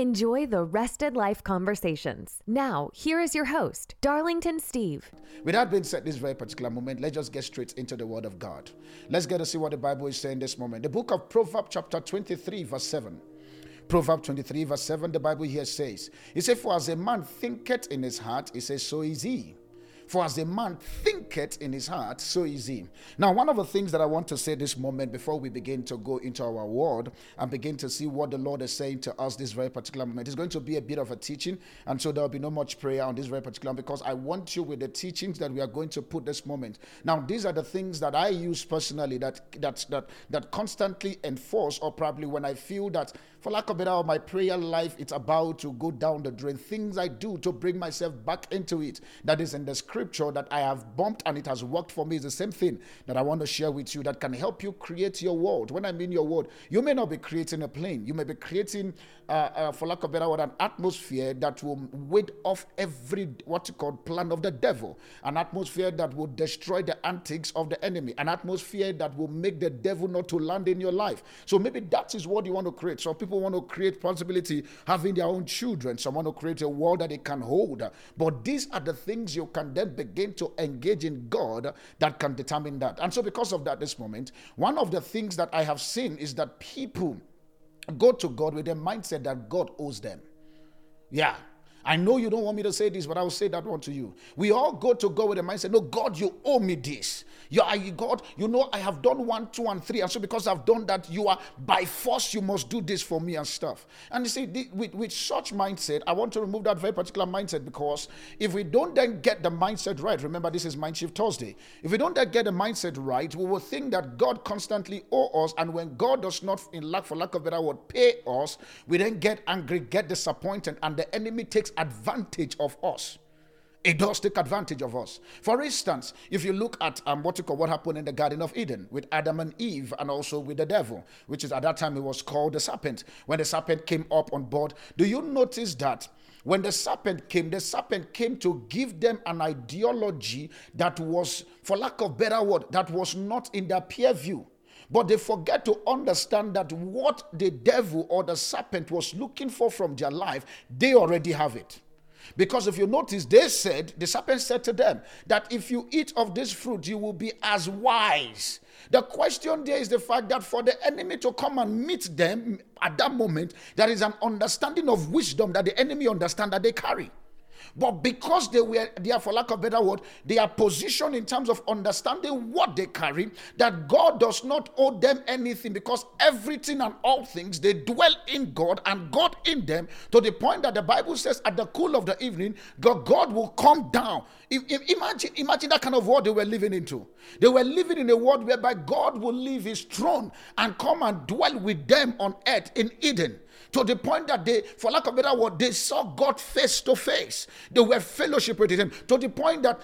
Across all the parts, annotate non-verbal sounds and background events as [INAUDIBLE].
Enjoy the rested life conversations. Now, here is your host, Darlington Steve. With that being said, this very particular moment, let's just get straight into the Word of God. Let's get to see what the Bible is saying this moment. The book of Proverbs, chapter 23, verse 7. Proverbs 23, verse 7, the Bible here says, He said, For as a man thinketh in his heart, he says, so is he. For as a man thinketh in his heart, so is he. Now, one of the things that I want to say this moment before we begin to go into our word and begin to see what the Lord is saying to us this very particular moment is going to be a bit of a teaching. And so there will be no much prayer on this very particular because I want you with the teachings that we are going to put this moment. Now, these are the things that I use personally that that that that constantly enforce, or probably when I feel that for lack of better, my prayer life it's about to go down the drain. Things I do to bring myself back into it. That is in the scripture that I have bumped and it has worked for me. Is the same thing that I want to share with you that can help you create your world. When I mean your world, you may not be creating a plane. You may be creating, uh, uh, for lack of better word, an atmosphere that will ward off every what you call plan of the devil. An atmosphere that will destroy the antics of the enemy. An atmosphere that will make the devil not to land in your life. So maybe that is what you want to create. So people people want to create possibility having their own children. Some want to create a world that they can hold. But these are the things you can then begin to engage in God that can determine that. And so, because of that, this moment, one of the things that I have seen is that people go to God with a mindset that God owes them. Yeah. I know you don't want me to say this, but I will say that one to you. We all go to God with a mindset, no, God, you owe me this. You are God, you know, I have done one, two, and three. And so because I've done that, you are by force, you must do this for me and stuff. And you see, the, with, with such mindset, I want to remove that very particular mindset because if we don't then get the mindset right, remember this is Mindshift Thursday. If we don't then get the mindset right, we will think that God constantly owe us. And when God does not, in lack for lack of better word, pay us, we then get angry, get disappointed, and the enemy takes advantage of us. It does take advantage of us. For instance, if you look at um, what you call what happened in the Garden of Eden with Adam and Eve, and also with the devil, which is at that time it was called the serpent. When the serpent came up on board, do you notice that when the serpent came, the serpent came to give them an ideology that was, for lack of better word, that was not in their peer view. But they forget to understand that what the devil or the serpent was looking for from their life, they already have it. Because if you notice, they said, the serpent said to them, that if you eat of this fruit, you will be as wise. The question there is the fact that for the enemy to come and meet them at that moment, there is an understanding of wisdom that the enemy understand that they carry. But because they were, they are, for lack of better word, they are positioned in terms of understanding what they carry, that God does not owe them anything because everything and all things they dwell in God and God in them to the point that the Bible says at the cool of the evening, God, God will come down. Imagine, imagine that kind of world they were living into. They were living in a world whereby God will leave his throne and come and dwell with them on earth in Eden to the point that they, for lack of better word, they saw God face to face. They were fellowship with him to the point that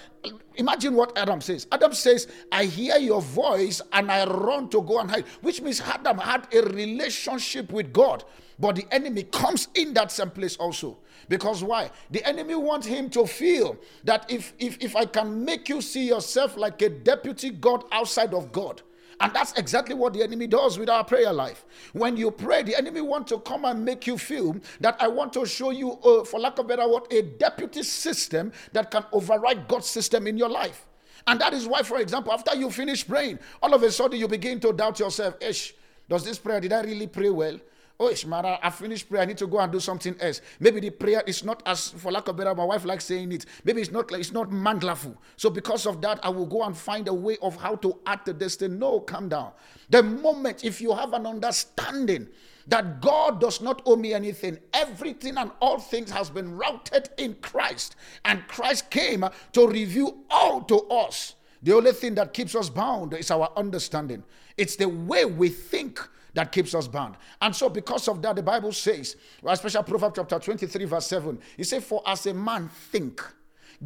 imagine what Adam says. Adam says, I hear your voice and I run to go and hide, which means Adam had a relationship with God. But the enemy comes in that same place also. Because why? The enemy wants him to feel that if, if, if I can make you see yourself like a deputy God outside of God, and that's exactly what the enemy does with our prayer life. When you pray, the enemy wants to come and make you feel that I want to show you, uh, for lack of better word, a deputy system that can override God's system in your life. And that is why, for example, after you finish praying, all of a sudden you begin to doubt yourself. Ish, does this prayer, did I really pray well? Oh, Ishmara, I finished prayer. I need to go and do something else. Maybe the prayer is not as, for lack of better, my wife likes saying it. Maybe it's not like it's not mandlafu. So because of that, I will go and find a way of how to add to this thing. No, calm down. The moment if you have an understanding that God does not owe me anything, everything and all things has been routed in Christ, and Christ came to reveal all to us. The only thing that keeps us bound is our understanding. It's the way we think that keeps us bound. And so, because of that, the Bible says, especially Proverbs chapter 23, verse 7, it says, For as a man think,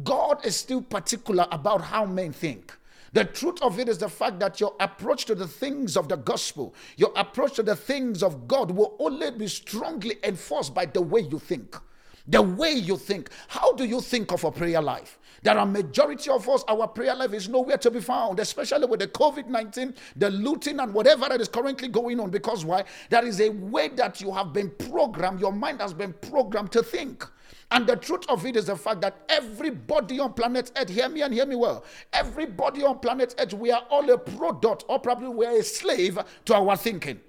God is still particular about how men think. The truth of it is the fact that your approach to the things of the gospel, your approach to the things of God will only be strongly enforced by the way you think. The way you think. How do you think of a prayer life? There are majority of us, our prayer life is nowhere to be found, especially with the COVID-19, the looting and whatever that is currently going on. Because why? There is a way that you have been programmed, your mind has been programmed to think. And the truth of it is the fact that everybody on planet Earth, hear me and hear me well, everybody on planet Earth, we are all a product or probably we are a slave to our thinking.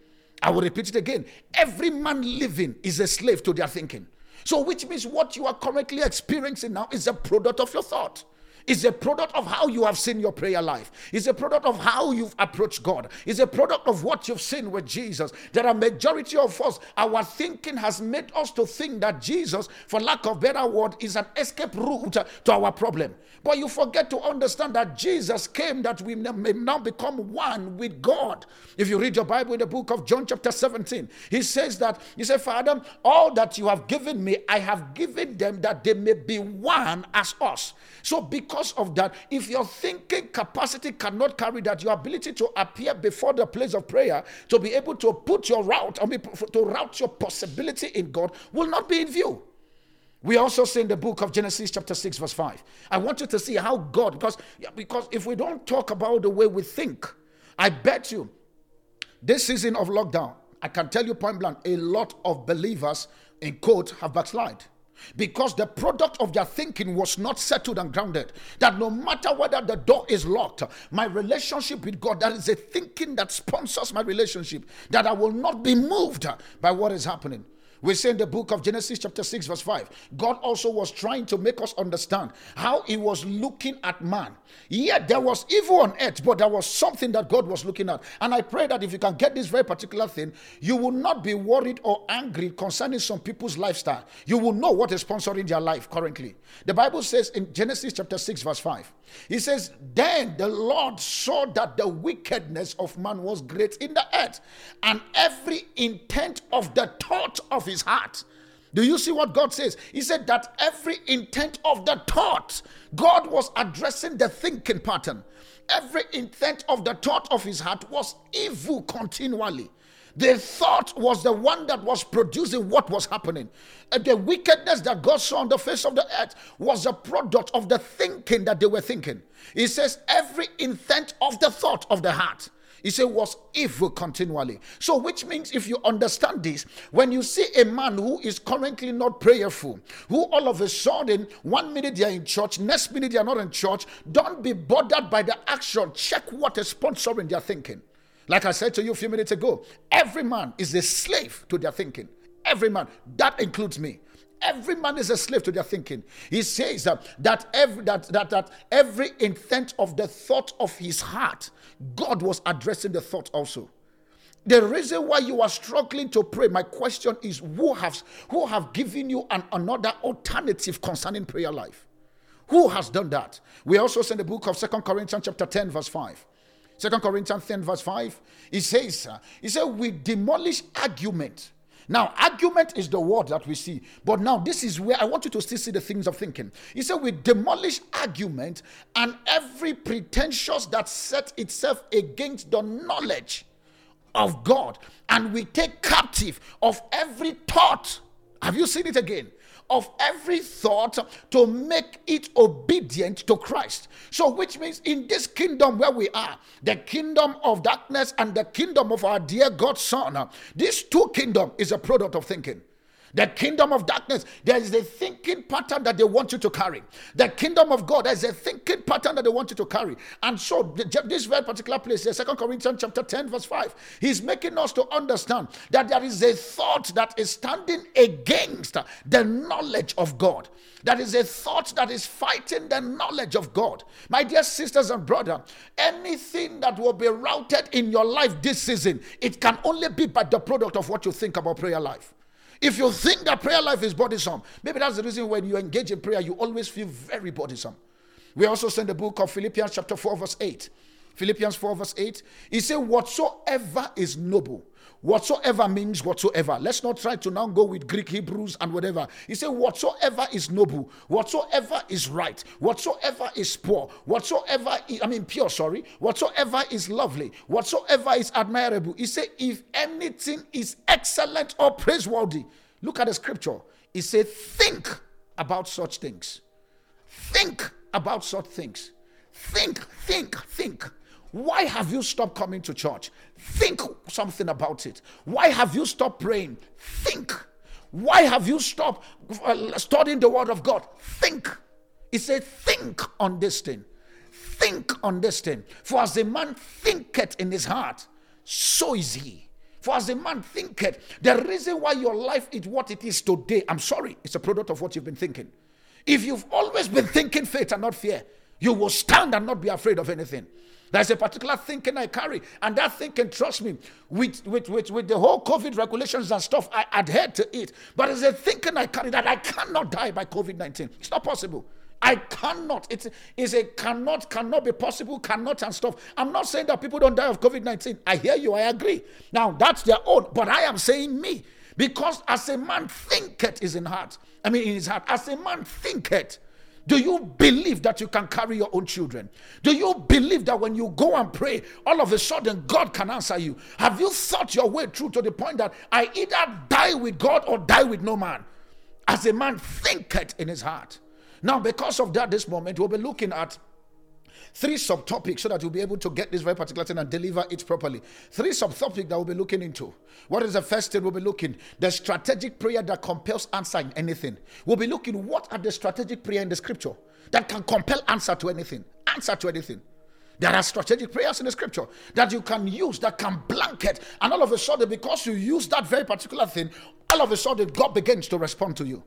I will repeat it again. Every man living is a slave to their thinking. So, which means what you are currently experiencing now is a product of your thought. It's a product of how you have seen your prayer life. It's a product of how you've approached God. It's a product of what you've seen with Jesus. There are majority of us, our thinking has made us to think that Jesus, for lack of better word, is an escape route to our problem. But you forget to understand that Jesus came that we may now become one with God. If you read your Bible in the book of John, chapter 17, he says that, He said, Father, all that you have given me, I have given them that they may be one as us. So, because of that, if your thinking capacity cannot carry that, your ability to appear before the place of prayer, to be able to put your route, I mean, to route your possibility in God, will not be in view. We also see in the book of Genesis, chapter 6, verse 5. I want you to see how God, because, because if we don't talk about the way we think, I bet you this season of lockdown, I can tell you point blank, a lot of believers in quote have backslide because the product of their thinking was not settled and grounded. That no matter whether the door is locked, my relationship with God, that is a thinking that sponsors my relationship, that I will not be moved by what is happening. We say in the book of Genesis, chapter 6, verse 5, God also was trying to make us understand how He was looking at man. Yet there was evil on earth, but there was something that God was looking at. And I pray that if you can get this very particular thing, you will not be worried or angry concerning some people's lifestyle. You will know what is sponsoring their life currently. The Bible says in Genesis, chapter 6, verse 5, He says, Then the Lord saw that the wickedness of man was great in the earth, and every intent of the thought of his heart. Do you see what God says? He said that every intent of the thought, God was addressing the thinking pattern. Every intent of the thought of his heart was evil continually. The thought was the one that was producing what was happening. And the wickedness that God saw on the face of the earth was a product of the thinking that they were thinking. He says, every intent of the thought of the heart. He said was evil continually. So, which means if you understand this, when you see a man who is currently not prayerful, who all of a sudden, one minute they are in church, next minute they are not in church, don't be bothered by the action. Check what is sponsoring their thinking. Like I said to you a few minutes ago, every man is a slave to their thinking. Every man. That includes me. Every man is a slave to their thinking. He says that, that, every, that, that, that every intent of the thought of his heart, God was addressing the thought also. The reason why you are struggling to pray, my question is who has who have given you an another alternative concerning prayer life? Who has done that? We also see the book of Second Corinthians chapter 10, verse 5. Second Corinthians 10, verse 5. It says, uh, He said, We demolish argument now, argument is the word that we see. But now, this is where I want you to still see the things of thinking. He said, We demolish argument and every pretentious that set itself against the knowledge of God, and we take captive of every thought. Have you seen it again? Of every thought to make it obedient to Christ. So, which means in this kingdom where we are, the kingdom of darkness and the kingdom of our dear God Son, this two kingdom is a product of thinking. The kingdom of darkness, there is a thinking pattern that they want you to carry. The kingdom of God, there's a thinking pattern that they want you to carry. And so, this very particular place, Second Corinthians chapter 10, verse 5, he's making us to understand that there is a thought that is standing against the knowledge of God. That is a thought that is fighting the knowledge of God. My dear sisters and brother, anything that will be routed in your life this season, it can only be by the product of what you think about prayer life. If you think that prayer life is burdensome, maybe that's the reason when you engage in prayer, you always feel very burdensome. We also send the book of Philippians, chapter 4, verse 8. Philippians 4, verse 8. He said, Whatsoever is noble, Whatsoever means whatsoever. Let's not try to now go with Greek, Hebrews, and whatever. He said, Whatsoever is noble, whatsoever is right, whatsoever is poor, whatsoever is, I mean, pure, sorry, whatsoever is lovely, whatsoever is admirable. He said, If anything is excellent or praiseworthy, look at the scripture. He said, Think about such things. Think about such things. Think, think, think. Why have you stopped coming to church? Think something about it. Why have you stopped praying? Think. Why have you stopped uh, studying the word of God? Think. He said, Think on this thing. Think on this thing. For as a man thinketh in his heart, so is he. For as a man thinketh, the reason why your life is what it is today, I'm sorry, it's a product of what you've been thinking. If you've always been thinking faith and not fear, you will stand and not be afraid of anything. There's a particular thinking I carry, and that thinking, trust me, with, with, with, with the whole COVID regulations and stuff, I adhere to it. But it's a thinking I carry that I cannot die by COVID 19. It's not possible. I cannot. It is a cannot, cannot be possible, cannot and stuff. I'm not saying that people don't die of COVID 19. I hear you, I agree. Now, that's their own, but I am saying me. Because as a man thinketh is in heart. I mean, in his heart. As a man thinketh. Do you believe that you can carry your own children? Do you believe that when you go and pray, all of a sudden God can answer you? Have you thought your way through to the point that I either die with God or die with no man? As a man thinketh in his heart. Now, because of that, this moment, we'll be looking at three subtopics so that you'll be able to get this very particular thing and deliver it properly. Three subtopics that we'll be looking into. What is the first thing we'll be looking? The strategic prayer that compels answering anything. We'll be looking what are the strategic prayer in the scripture that can compel answer to anything. Answer to anything. There are strategic prayers in the scripture that you can use that can blanket, and all of a sudden, because you use that very particular thing, all of a sudden, God begins to respond to you.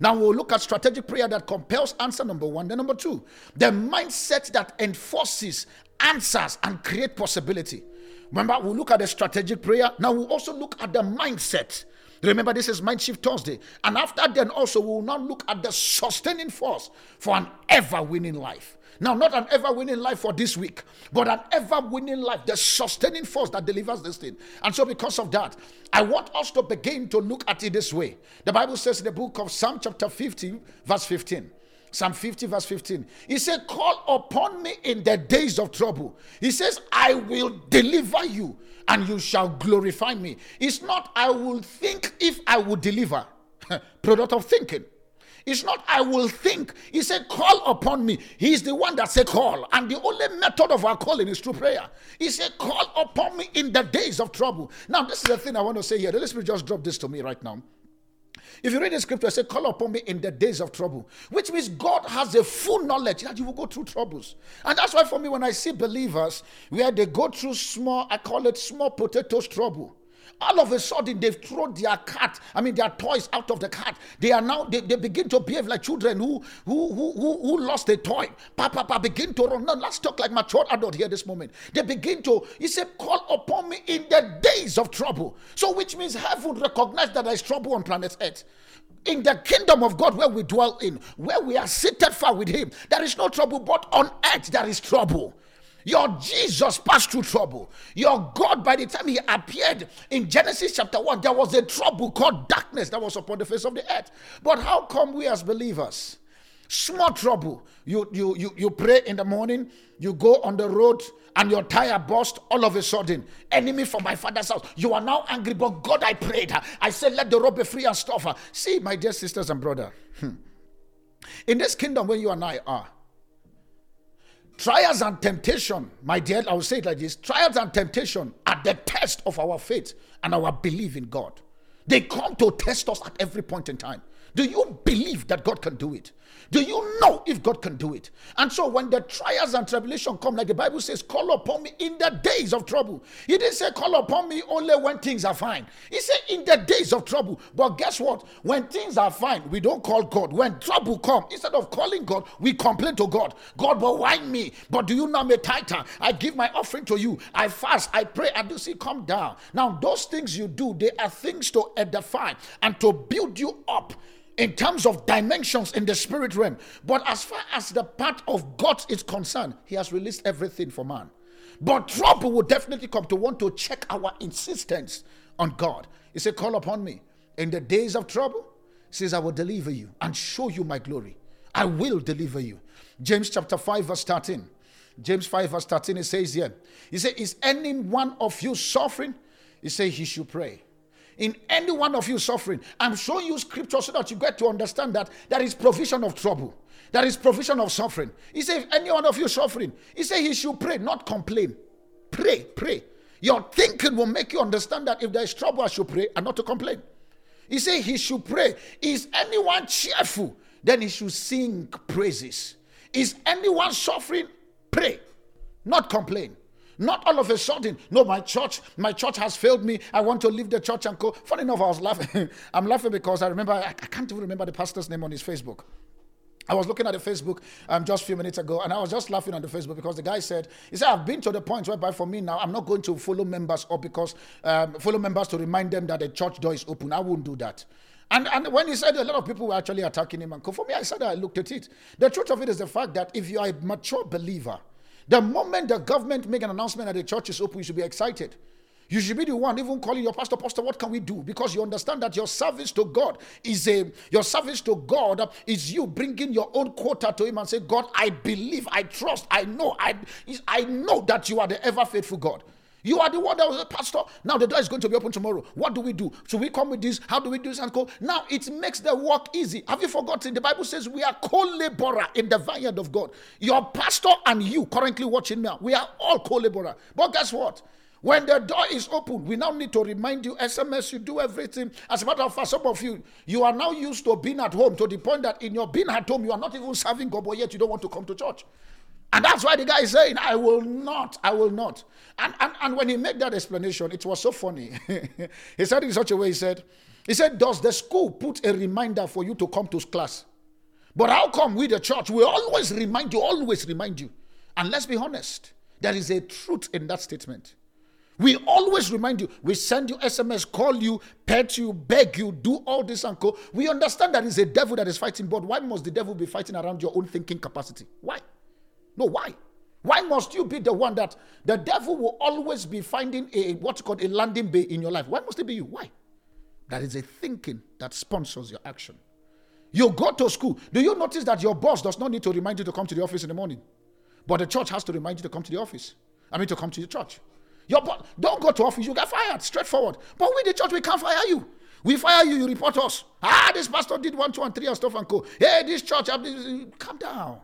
Now we'll look at strategic prayer that compels answer number one. Then number two, the mindset that enforces answers and create possibility. Remember, we'll look at the strategic prayer. Now we'll also look at the mindset. Remember, this is Mind Shift Thursday. And after then, also, we will now look at the sustaining force for an ever winning life. Now, not an ever winning life for this week, but an ever winning life, the sustaining force that delivers this thing. And so, because of that, I want us to begin to look at it this way. The Bible says in the book of Psalm, chapter 50, verse 15. Psalm 50, verse 15. He said, Call upon me in the days of trouble. He says, I will deliver you and you shall glorify me. It's not, I will think if I will deliver. [LAUGHS] Product of thinking. It's not I will think. He said, Call upon me. He's the one that said call. And the only method of our calling is through prayer. He said, Call upon me in the days of trouble. Now, this is the thing I want to say here. The Holy Spirit just dropped this to me right now. If you read the scripture, say, Call upon me in the days of trouble, which means God has a full knowledge that you will go through troubles. And that's why, for me, when I see believers where they go through small, I call it small potatoes trouble all of a sudden they've thrown their cat i mean their toys out of the cart. They are now they, they begin to behave like children who who who who, who lost a toy. Papa papa begin to run. Now let's talk like mature adult here this moment. They begin to he said call upon me in the days of trouble. So which means heaven recognize that there is trouble on planet earth. In the kingdom of God where we dwell in, where we are seated far with Him, there is no trouble, but on earth there is trouble. Your Jesus passed through trouble. Your God, by the time he appeared in Genesis chapter 1, there was a trouble called darkness that was upon the face of the earth. But how come we as believers, small trouble, you, you, you, you pray in the morning, you go on the road, and your tire burst all of a sudden. Enemy from my father's house. You are now angry, but God, I prayed. I said, let the road be free and stuff. Her. See, my dear sisters and brother, hmm. in this kingdom where you and I are, Trials and temptation, my dear, I will say it like this trials and temptation are the test of our faith and our belief in God. They come to test us at every point in time. Do you believe that God can do it? Do you know if God can do it? And so when the trials and tribulation come, like the Bible says, call upon me in the days of trouble. He didn't say call upon me only when things are fine. He said in the days of trouble. But guess what? When things are fine, we don't call God. When trouble come, instead of calling God, we complain to God. God, but why me? But do you know me tighter? I give my offering to you. I fast, I pray, and you see, come down. Now, those things you do, they are things to edify and to build you up in terms of dimensions in the spirit realm. But as far as the part of God is concerned, He has released everything for man. But trouble will definitely come to want to check our insistence on God. He said, Call upon me in the days of trouble. He says, I will deliver you and show you my glory. I will deliver you. James chapter 5, verse 13. James 5, verse 13, it says here, He said, Is any one of you suffering? He said, He should pray. In any one of you suffering, I'm showing you scripture so that you get to understand that there is provision of trouble, there is provision of suffering. He said, If any one of you suffering, He said, He should pray, not complain. Pray, pray. Your thinking will make you understand that if there is trouble, I should pray and not to complain. He said he should pray. Is anyone cheerful? Then he should sing praises. Is anyone suffering? Pray, not complain. Not all of a sudden, no, my church, my church has failed me. I want to leave the church and go. Funny enough, I was laughing. [LAUGHS] I'm laughing because I remember, I, I can't even remember the pastor's name on his Facebook. I was looking at the Facebook um, just a few minutes ago, and I was just laughing on the Facebook because the guy said, "He said I've been to the point whereby for me now, I'm not going to follow members or because um, follow members to remind them that the church door is open. I won't do that." And, and when he said a lot of people were actually attacking him, and for me, I said I looked at it. The truth of it is the fact that if you are a mature believer, the moment the government make an announcement that the church is open, you should be excited. You should be the one even calling your pastor, Pastor, what can we do? Because you understand that your service to God is a your service to God is you bringing your own quota to Him and say, God, I believe, I trust, I know, I I know that you are the ever faithful God. You are the one that was a pastor. Now the door is going to be open tomorrow. What do we do? Should we come with this? How do we do this? And go. Now it makes the work easy. Have you forgotten? The Bible says we are co-laborer in the vineyard of God. Your pastor and you currently watching now, we are all co-laborer. But guess what? When the door is open, we now need to remind you SMS, you do everything. As a matter of fact, some of you, you are now used to being at home to the point that in your being at home, you are not even serving God, but yet you don't want to come to church. And that's why the guy is saying, I will not, I will not. And, and, and when he made that explanation, it was so funny. [LAUGHS] he said in such a way, he said, he said, Does the school put a reminder for you to come to class? But how come we, the church, we always remind you, always remind you? And let's be honest, there is a truth in that statement. We always remind you, we send you SMS, call you, pet you, beg you, do all this and go. We understand that it's a devil that is fighting, but why must the devil be fighting around your own thinking capacity? Why? No, why? Why must you be the one that the devil will always be finding a what's called a landing bay in your life? Why must it be you? Why? That is a thinking that sponsors your action. You go to school. Do you notice that your boss does not need to remind you to come to the office in the morning? But the church has to remind you to come to the office. I mean, to come to the church. Your boss, don't go to office, you get fired. Straightforward. But we, the church, we can't fire you. We fire you, you report us. Ah, this pastor did one, two, and three and stuff and go. Hey, this church, I'm, calm down.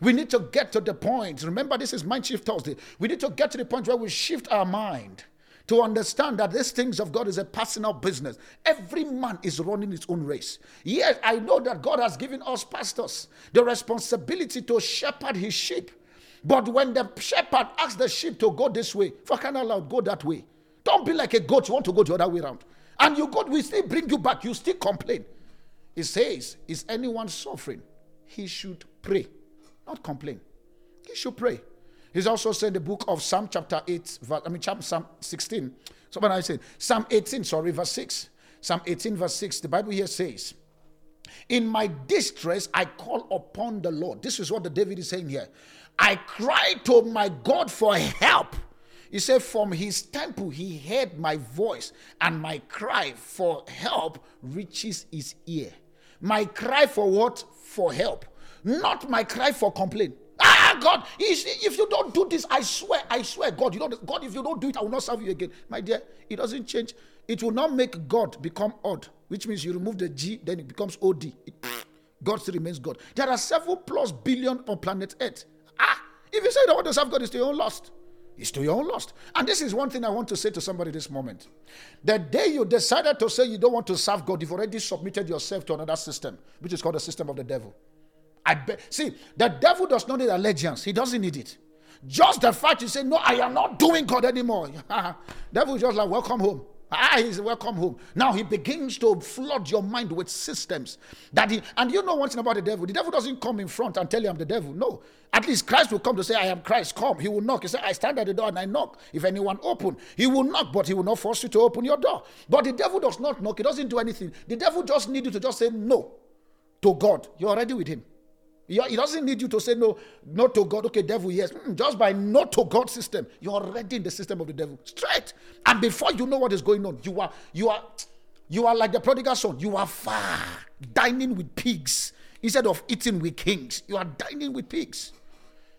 We need to get to the point. Remember, this is Mind Shift Thursday. We need to get to the point where we shift our mind to understand that these things of God is a personal business. Every man is running his own race. Yes, I know that God has given us pastors the responsibility to shepherd his sheep. But when the shepherd asks the sheep to go this way, for crying out go that way. Don't be like a goat, you want to go the other way around. And you go, we still bring you back, you still complain. He says, Is anyone suffering? He should pray not complain. He should pray. He's also said the book of Psalm chapter 8, verse, I mean, chapter Psalm 16. Somebody I said, Psalm 18, sorry, verse 6. Psalm 18, verse 6. The Bible here says, In my distress, I call upon the Lord. This is what the David is saying here. I cry to my God for help. He said, From his temple he heard my voice, and my cry for help reaches his ear. My cry for what? For help not my cry for complaint. Ah, God, if you don't do this, I swear, I swear, God, you know, God, if you don't do it, I will not serve you again. My dear, it doesn't change. It will not make God become odd, which means you remove the G, then it becomes OD. It, God still remains God. There are several plus billion on planet Earth. Ah, if you say you don't want to serve God, it's to your own lost. It's to your own lost. And this is one thing I want to say to somebody this moment. The day you decided to say you don't want to serve God, you've already submitted yourself to another system, which is called the system of the devil. I be- see the devil does not need allegiance. He doesn't need it. Just the fact you say, No, I am not doing God anymore. [LAUGHS] devil just like, Welcome home. Ah, he's welcome home. Now he begins to flood your mind with systems that he and you know one thing about the devil. The devil doesn't come in front and tell you I'm the devil. No. At least Christ will come to say, I am Christ. Come. He will knock. He said, I stand at the door and I knock. If anyone open, he will knock, but he will not force you to open your door. But the devil does not knock, he doesn't do anything. The devil just needs you to just say no to God. You're already with him. He doesn't need you to say no, no to God. Okay, devil, yes. Mm, just by no to God system, you're already in the system of the devil. Straight. And before you know what is going on, you are you are you are like the prodigal son. You are far dining with pigs instead of eating with kings. You are dining with pigs.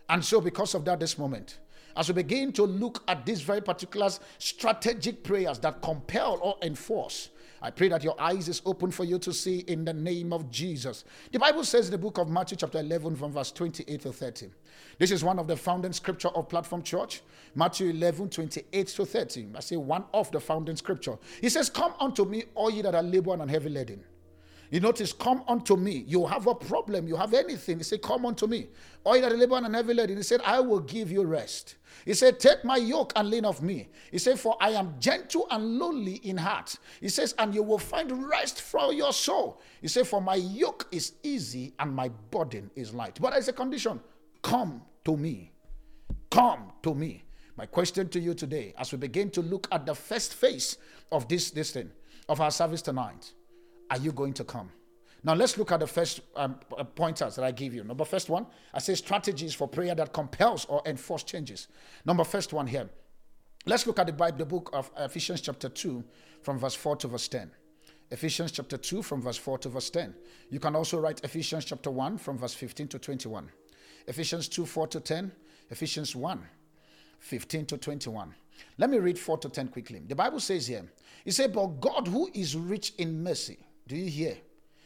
And so, because of that, this moment, as we begin to look at these very particular strategic prayers that compel or enforce I pray that your eyes is open for you to see in the name of Jesus. The Bible says in the book of Matthew, chapter 11, from verse 28 to 30. This is one of the founding scripture of Platform Church. Matthew 11, 28 to 30. I say one of the founding scripture. He says, Come unto me, all ye that are labored and heavy laden you notice, come unto me. You have a problem, you have anything. He said, Come unto me. All that labor and heavy laden, he said, I will give you rest. He said, Take my yoke and lean off me. He said, For I am gentle and lowly in heart. He says, And you will find rest for your soul. He said, For my yoke is easy and my burden is light. But there's a condition come to me. Come to me. My question to you today, as we begin to look at the first phase of this, this thing, of our service tonight are you going to come? Now let's look at the first um, uh, pointers that I give you. Number first one, I say strategies for prayer that compels or enforce changes. Number first one here. Let's look at the Bible, the book of Ephesians chapter 2 from verse 4 to verse 10. Ephesians chapter 2 from verse 4 to verse 10. You can also write Ephesians chapter 1 from verse 15 to 21. Ephesians 2 4 to 10. Ephesians 1 15 to 21. Let me read 4 to 10 quickly. The Bible says here, He said, But God who is rich in mercy do you hear?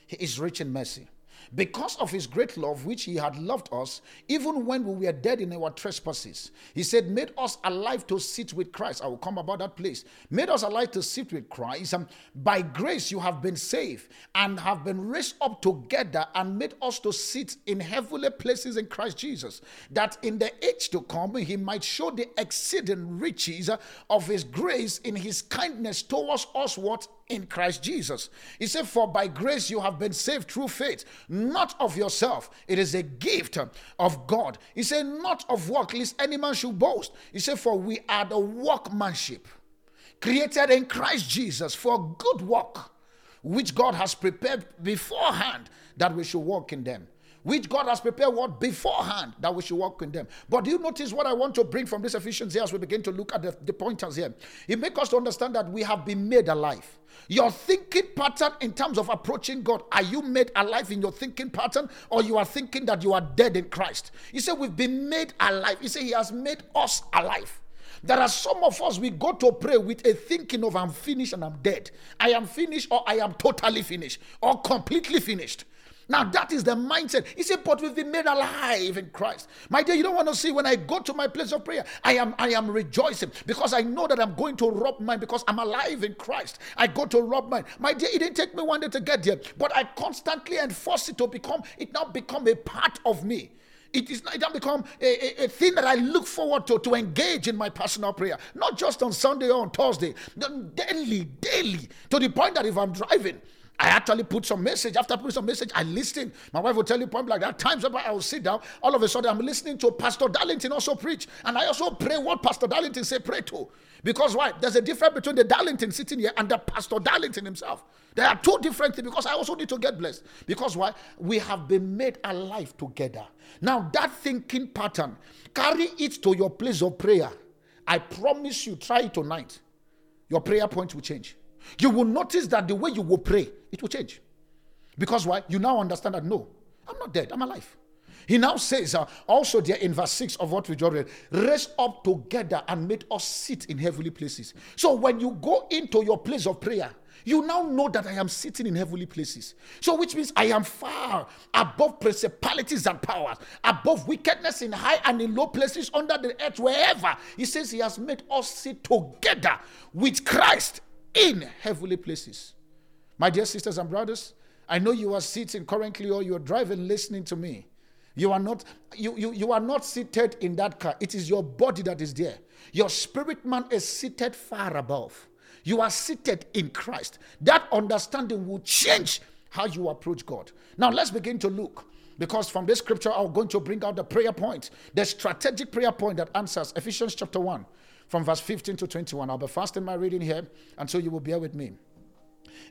He is rich in mercy. Because of his great love, which he had loved us, even when we were dead in our trespasses, he said, made us alive to sit with Christ. I will come about that place. Made us alive to sit with Christ. And by grace you have been saved and have been raised up together and made us to sit in heavenly places in Christ Jesus, that in the age to come he might show the exceeding riches of his grace in his kindness towards us what in Christ Jesus. He said, For by grace you have been saved through faith, not of yourself. It is a gift of God. He said, Not of work, lest any man should boast. He said, For we are the workmanship created in Christ Jesus for good work, which God has prepared beforehand that we should walk in them which God has prepared what beforehand that we should walk in them. But do you notice what I want to bring from this Ephesians here as we begin to look at the, the pointers here? It makes us to understand that we have been made alive. Your thinking pattern in terms of approaching God, are you made alive in your thinking pattern or you are thinking that you are dead in Christ? He said, We've been made alive. He said, He has made us alive. There are some of us, we go to pray with a thinking of I'm finished and I'm dead. I am finished or I am totally finished or completely finished. Now that is the mindset. He said, but we've been made alive in Christ. My dear, you don't want to see when I go to my place of prayer, I am I am rejoicing because I know that I'm going to rob mine because I'm alive in Christ. I go to rob mine. My dear, it didn't take me one day to get there, but I constantly enforce it to become it now become a part of me. It is it now become a, a, a, thing that I look forward to to engage in my personal prayer, not just on Sunday or on Thursday, daily, daily, to the point that if I'm driving, I actually put some message. After I put some message, I listen. My wife will tell you point like that. Times I will sit down. All of a sudden, I'm listening to Pastor Darlington also preach, and I also pray what Pastor Darlington say pray to. Because why? There's a difference between the Darlington sitting here and the Pastor Darlington himself. There are two different things. Because I also need to get blessed. Because why? We have been made alive together. Now that thinking pattern, carry it to your place of prayer. I promise you, try it tonight. Your prayer point will change you will notice that the way you will pray, it will change. Because why? You now understand that no, I'm not dead, I'm alive. He now says, uh, also there in verse 6 of what we just read, raise up together and made us sit in heavenly places. So when you go into your place of prayer, you now know that I am sitting in heavenly places. So, which means I am far above principalities and powers, above wickedness in high and in low places under the earth, wherever. He says He has made us sit together with Christ in heavenly places. My dear sisters and brothers, I know you are sitting currently or you're driving listening to me. You are not you, you, you are not seated in that car. It is your body that is there. Your spirit man is seated far above. You are seated in Christ. That understanding will change how you approach God. Now let's begin to look. Because from this scripture, I'm going to bring out the prayer point, the strategic prayer point that answers Ephesians chapter 1 from verse 15 to 21. I'll be fasting my reading here, and so you will bear with me.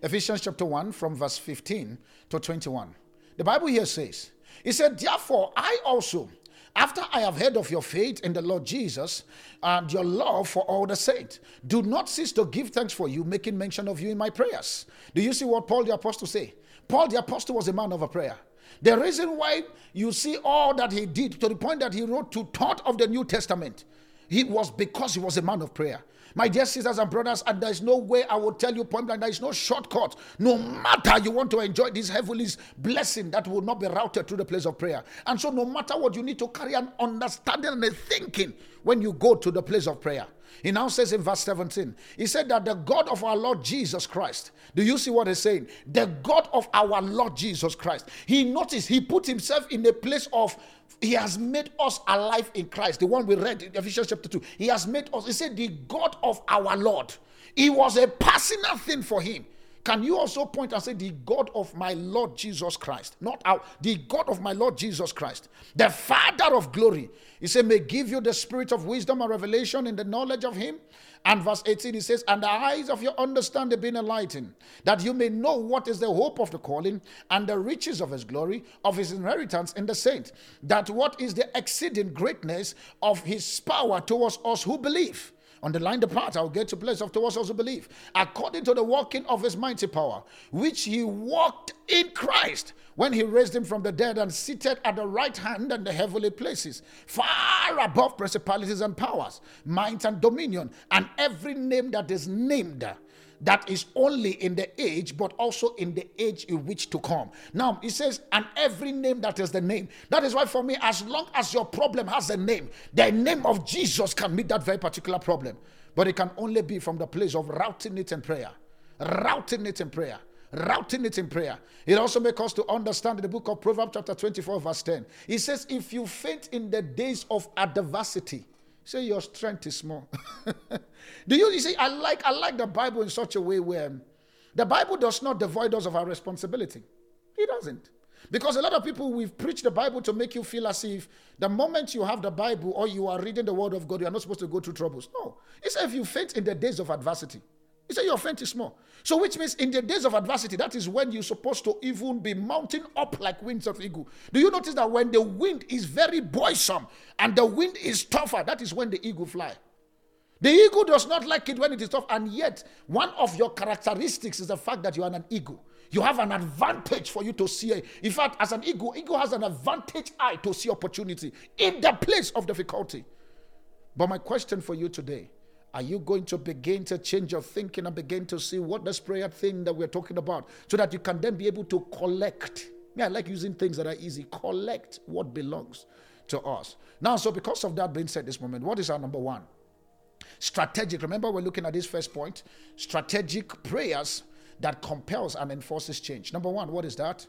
Ephesians chapter 1, from verse 15 to 21. The Bible here says, He said, Therefore, I also, after I have heard of your faith in the Lord Jesus and your love for all the saints, do not cease to give thanks for you, making mention of you in my prayers. Do you see what Paul the Apostle say? Paul the Apostle was a man of a prayer. The reason why you see all that he did to the point that he wrote to thirds of the New Testament, he was because he was a man of prayer. My dear sisters and brothers, and there's no way I will tell you point blank, there is no shortcut. No matter you want to enjoy this heavenly blessing that will not be routed through the place of prayer. And so, no matter what, you need to carry an understanding and a thinking when you go to the place of prayer. He now says in verse 17, he said that the God of our Lord Jesus Christ, do you see what he's saying? The God of our Lord Jesus Christ. He noticed, he put himself in a place of, he has made us alive in Christ. The one we read in Ephesians chapter 2. He has made us, he said, the God of our Lord. It was a personal thing for him. Can you also point and say, The God of my Lord Jesus Christ? Not out, the God of my Lord Jesus Christ, the Father of glory. He said, May give you the spirit of wisdom and revelation in the knowledge of Him. And verse 18, he says, And the eyes of your understanding being enlightened, that you may know what is the hope of the calling and the riches of His glory, of His inheritance in the saints, that what is the exceeding greatness of His power towards us who believe Underline the line part. I'll get to place of towards also believe. According to the working of his mighty power, which he walked in Christ when he raised him from the dead and seated at the right hand in the heavenly places, far above principalities and powers, might and dominion, and every name that is named that is only in the age, but also in the age in which to come. Now, he says, and every name that is the name. That is why, for me, as long as your problem has a name, the name of Jesus can meet that very particular problem. But it can only be from the place of routing it in prayer. Routing it in prayer routing it in prayer. It also makes us to understand the book of Proverbs, chapter 24, verse 10. He says, If you faint in the days of adversity, say your strength is small. [LAUGHS] Do you, you see, I like, I like the Bible in such a way where the Bible does not devoid us of our responsibility. It doesn't. Because a lot of people, we've preached the Bible to make you feel as if the moment you have the Bible or you are reading the Word of God, you are not supposed to go through troubles. No. he It's if you faint in the days of adversity. He said your faint is small. So, which means in the days of adversity, that is when you're supposed to even be mounting up like wings of eagle. Do you notice that when the wind is very boisterous and the wind is tougher, that is when the eagle fly? The eagle does not like it when it is tough, and yet one of your characteristics is the fact that you are an eagle. You have an advantage for you to see. In fact, as an eagle, eagle has an advantage eye to see opportunity in the place of difficulty. But my question for you today are you going to begin to change your thinking and begin to see what this prayer thing that we're talking about so that you can then be able to collect? Yeah, I like using things that are easy. Collect what belongs to us. Now, so because of that being said this moment, what is our number one? Strategic. Remember, we're looking at this first point strategic prayers that compels and enforces change. Number one, what is that?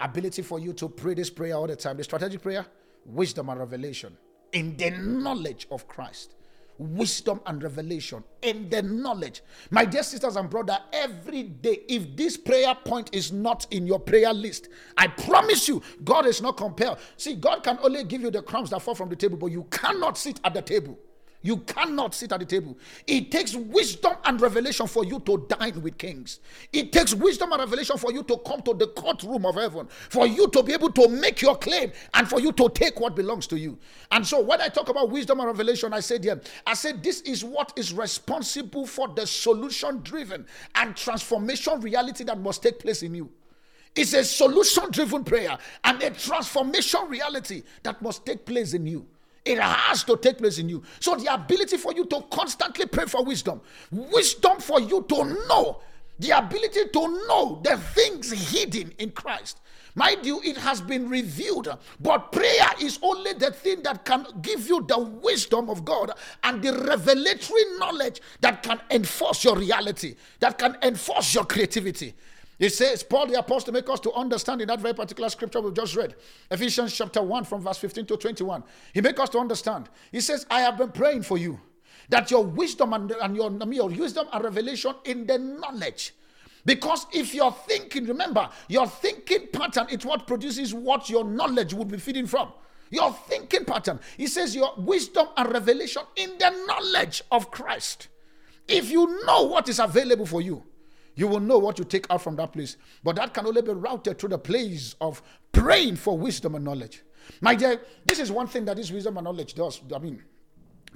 Ability for you to pray this prayer all the time. The strategic prayer, wisdom and revelation in the knowledge of Christ. Wisdom and revelation in the knowledge. My dear sisters and brother, every day, if this prayer point is not in your prayer list, I promise you, God is not compelled. See, God can only give you the crumbs that fall from the table, but you cannot sit at the table. You cannot sit at the table. It takes wisdom and revelation for you to dine with kings. It takes wisdom and revelation for you to come to the courtroom of heaven, for you to be able to make your claim and for you to take what belongs to you. And so, when I talk about wisdom and revelation, I said here, I said this is what is responsible for the solution driven and transformation reality that must take place in you. It's a solution driven prayer and a transformation reality that must take place in you. It has to take place in you. So, the ability for you to constantly pray for wisdom, wisdom for you to know, the ability to know the things hidden in Christ. Mind you, it has been revealed, but prayer is only the thing that can give you the wisdom of God and the revelatory knowledge that can enforce your reality, that can enforce your creativity. It says, Paul the apostle make us to understand in that very particular scripture we've just read, Ephesians chapter 1 from verse 15 to 21. He make us to understand. He says, I have been praying for you that your wisdom and, and your, your wisdom and revelation in the knowledge. Because if you're thinking, remember, your thinking pattern is what produces what your knowledge would be feeding from. Your thinking pattern. He says your wisdom and revelation in the knowledge of Christ. If you know what is available for you, You will know what you take out from that place. But that can only be routed through the place of praying for wisdom and knowledge. My dear, this is one thing that this wisdom and knowledge does. I mean,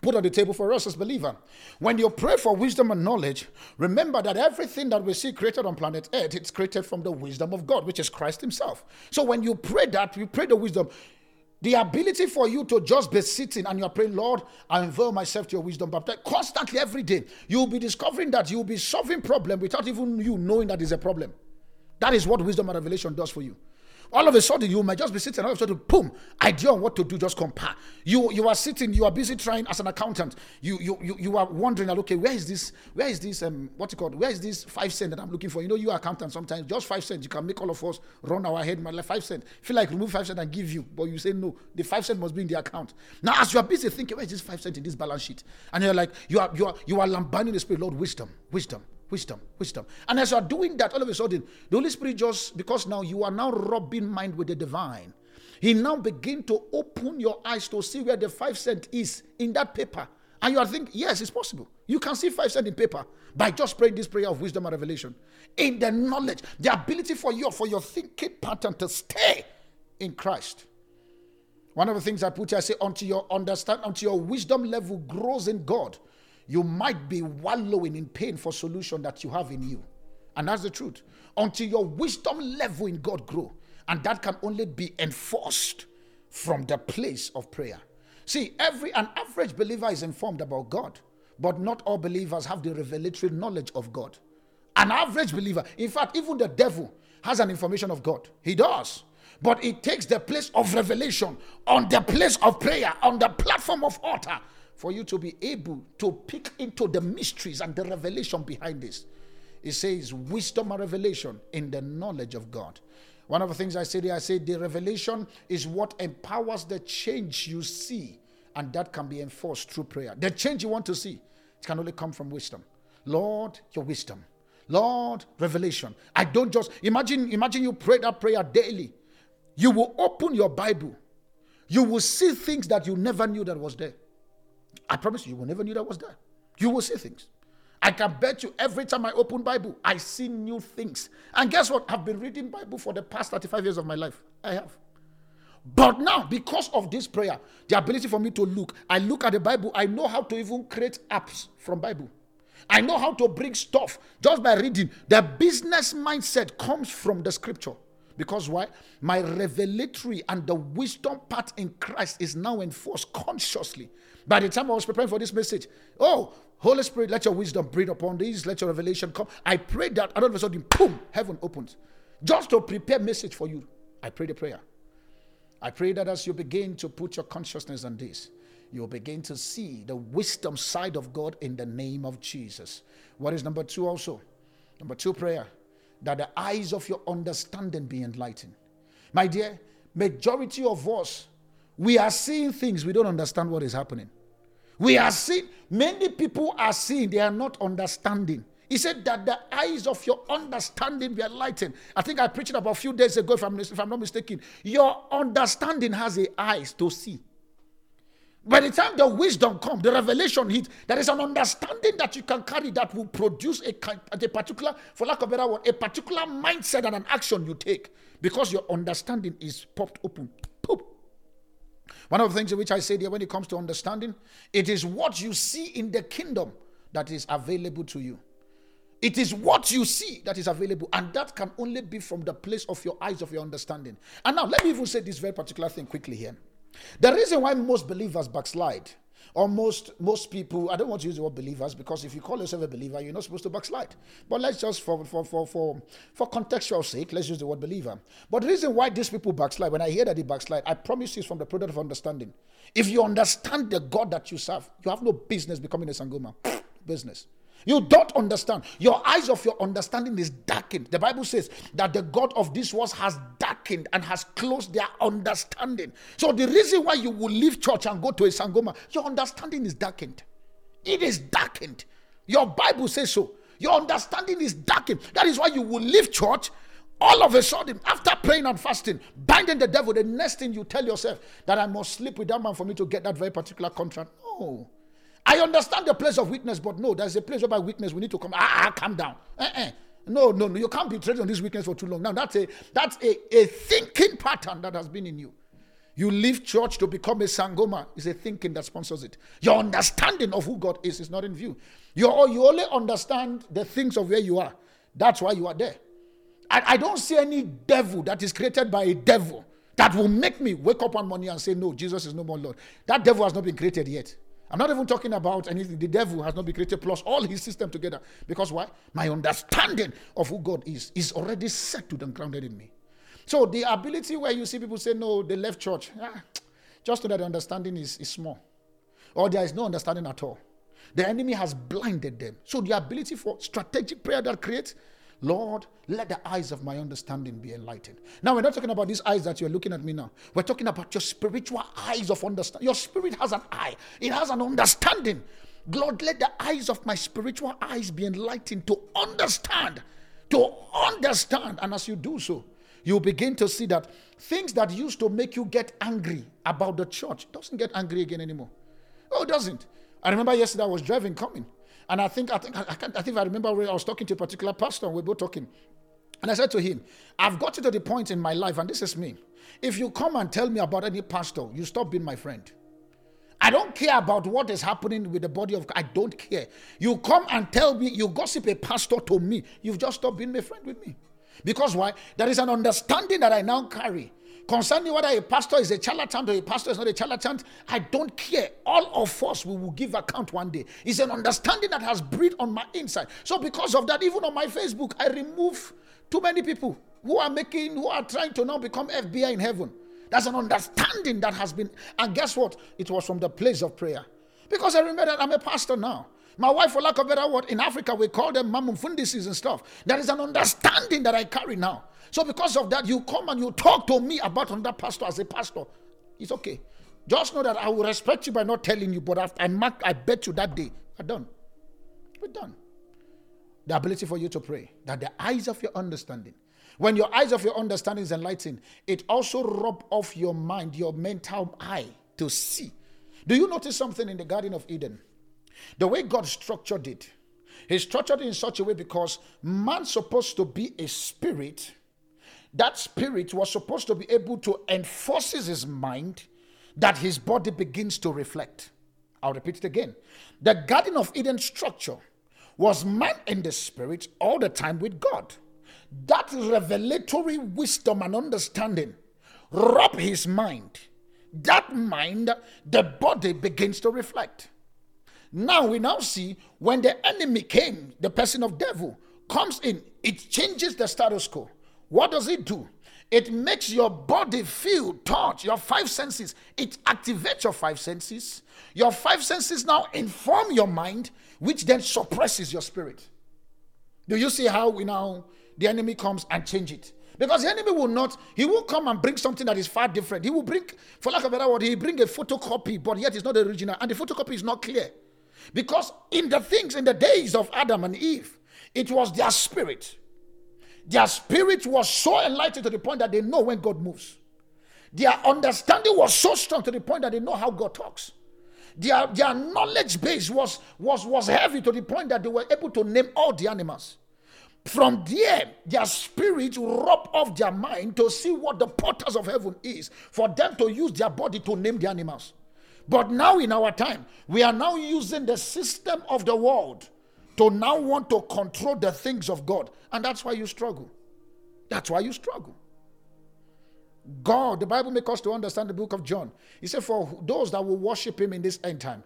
put on the table for us as believer. When you pray for wisdom and knowledge, remember that everything that we see created on planet Earth, it's created from the wisdom of God, which is Christ Himself. So when you pray that, you pray the wisdom. The ability for you to just be sitting and you're praying, Lord, I unveil myself to your wisdom, but constantly every day, you'll be discovering that you'll be solving problem without even you knowing that is a problem. That is what wisdom and revelation does for you. All of a sudden, you might just be sitting, all of a sudden, boom, idea on what to do, just compare. You you are sitting, you are busy trying as an accountant. You you you, you are wondering, okay, where is this, where is this, um, what's it called? Where is this five cent that I'm looking for? You know, you are accountant sometimes, just five cents, you can make all of us run our head, man, like five cent. Feel like remove five cent and give you, but you say no, the five cent must be in the account. Now, as you are busy thinking, where is this five cent in this balance sheet? And you're like, you are you are you are lambaning the spirit, Lord, wisdom, wisdom, wisdom, wisdom. And as you are doing that, all of a sudden, the Holy Spirit just, because now you are now rubbing mind with the divine, He now begin to open your eyes to see where the five cent is in that paper. And you are thinking, yes, it's possible. You can see five cent in paper by just praying this prayer of wisdom and revelation. In the knowledge, the ability for you, for your thinking pattern to stay in Christ. One of the things I put here, I say, until your understand, until your wisdom level grows in God, you might be wallowing in pain for solution that you have in you. And that's the truth. Until your wisdom level in God grow. And that can only be enforced from the place of prayer. See, every an average believer is informed about God, but not all believers have the revelatory knowledge of God. An average believer, in fact, even the devil has an information of God. He does. But it takes the place of revelation on the place of prayer, on the platform of altar for you to be able to pick into the mysteries and the revelation behind this. It says wisdom and revelation in the knowledge of God. One of the things I said there, I said the revelation is what empowers the change you see, and that can be enforced through prayer. The change you want to see, it can only come from wisdom. Lord, your wisdom. Lord, revelation. I don't just imagine, imagine you pray that prayer daily. You will open your Bible. You will see things that you never knew that was there. I promise you, you will never knew that was there. You will see things. I can bet you every time I open Bible, I see new things. And guess what? I've been reading Bible for the past 35 years of my life. I have. But now, because of this prayer, the ability for me to look, I look at the Bible, I know how to even create apps from Bible. I know how to bring stuff just by reading. The business mindset comes from the scripture. Because why? My revelatory and the wisdom part in Christ is now enforced consciously. By the time I was preparing for this message, oh, Holy Spirit, let your wisdom breathe upon these, let your revelation come. I prayed that, and all of a sudden, boom, heaven opens. Just to prepare message for you, I prayed a prayer. I pray that as you begin to put your consciousness on this, you'll begin to see the wisdom side of God in the name of Jesus. What is number two also? Number two prayer, that the eyes of your understanding be enlightened. My dear, majority of us we are seeing things, we don't understand what is happening. We are seeing, many people are seeing, they are not understanding. He said that the eyes of your understanding be enlightened. I think I preached about a few days ago, if I'm, if I'm not mistaken. Your understanding has a eyes to see. By the time the wisdom comes, the revelation hits, there is an understanding that you can carry that will produce a, a particular, for lack of a better word, a particular mindset and an action you take because your understanding is popped open. Poop. One of the things in which I say here when it comes to understanding, it is what you see in the kingdom that is available to you. It is what you see that is available, and that can only be from the place of your eyes of your understanding. And now, let me even say this very particular thing quickly here. The reason why most believers backslide or most most people i don't want to use the word believers because if you call yourself a believer you're not supposed to backslide. But let's just for for for for, for contextual sake let's use the word believer. But the reason why these people backslide when i hear that they backslide i promise you it's from the product of understanding. If you understand the god that you serve you have no business becoming a sangoma. Business you don't understand. Your eyes of your understanding is darkened. The Bible says that the God of this world has darkened and has closed their understanding. So the reason why you will leave church and go to a sangoma, your understanding is darkened. It is darkened. Your Bible says so. Your understanding is darkened. That is why you will leave church all of a sudden, after praying and fasting, binding the devil, the next thing you tell yourself that I must sleep with that man for me to get that very particular contract. No. I understand the place of weakness, but no, there's a place where by weakness we need to come. Ah, ah calm down. Eh. No, no, no. You can't be trading on this weakness for too long. Now that's a that's a, a thinking pattern that has been in you. You leave church to become a sangoma. is a thinking that sponsors it. Your understanding of who God is is not in view. You you only understand the things of where you are. That's why you are there. I, I don't see any devil that is created by a devil that will make me wake up one morning and say, No, Jesus is no more Lord. That devil has not been created yet. I'm not even talking about anything. The devil has not been created plus all his system together. Because why? My understanding of who God is is already settled and grounded in me. So the ability where you see people say, no, they left church, ah, just so that the understanding is, is small. Or there is no understanding at all. The enemy has blinded them. So the ability for strategic prayer that creates Lord, let the eyes of my understanding be enlightened. Now, we're not talking about these eyes that you're looking at me now. We're talking about your spiritual eyes of understanding. Your spirit has an eye, it has an understanding. Lord, let the eyes of my spiritual eyes be enlightened to understand. To understand. And as you do so, you begin to see that things that used to make you get angry about the church doesn't get angry again anymore. Oh, it doesn't. I remember yesterday I was driving coming and I think I think I, I think I remember I was talking to a particular pastor, we were both talking. And I said to him, I've gotten to the point in my life, and this is me. If you come and tell me about any pastor, you stop being my friend. I don't care about what is happening with the body of. I don't care. You come and tell me, you gossip a pastor to me, you've just stopped being my friend with me. Because why? There is an understanding that I now carry Concerning whether a pastor is a charlatan or a pastor is not a charlatan, I don't care. All of us we will give account one day. It's an understanding that has breathed on my inside. So because of that, even on my Facebook, I remove too many people who are making, who are trying to now become FBI in heaven. That's an understanding that has been, and guess what? It was from the place of prayer. Because I remember that I'm a pastor now. My wife, for lack of better word, in Africa we call them mamumfundises and stuff. There is an understanding that I carry now. So because of that, you come and you talk to me about another pastor as a pastor. It's okay. Just know that I will respect you by not telling you, but after I mark, I bet you that day, we're done. We're done. The ability for you to pray, that the eyes of your understanding, when your eyes of your understanding is enlightened, it also rub off your mind, your mental eye to see. Do you notice something in the Garden of Eden? The way God structured it, He structured it in such a way because man's supposed to be a spirit that spirit was supposed to be able to enforce his mind that his body begins to reflect. I'll repeat it again. The Garden of Eden structure was man in the spirit all the time with God. That revelatory wisdom and understanding rub his mind. That mind, the body begins to reflect. Now we now see when the enemy came, the person of devil comes in, it changes the status quo. What does it do? It makes your body feel, touch, your five senses. It activates your five senses. Your five senses now inform your mind, which then suppresses your spirit. Do you see how we now the enemy comes and change it? Because the enemy will not, he will come and bring something that is far different. He will bring, for lack of a better word, he bring a photocopy, but yet it's not the original, and the photocopy is not clear. Because in the things in the days of Adam and Eve, it was their spirit their spirit was so enlightened to the point that they know when God moves. Their understanding was so strong to the point that they know how God talks. Their, their knowledge base was, was, was heavy to the point that they were able to name all the animals. From there, their spirit rub off their mind to see what the portals of heaven is for them to use their body to name the animals. But now, in our time, we are now using the system of the world to now want to control the things of God. And that's why you struggle. That's why you struggle. God, the Bible makes us to understand the book of John. He said, For those that will worship Him in this end time,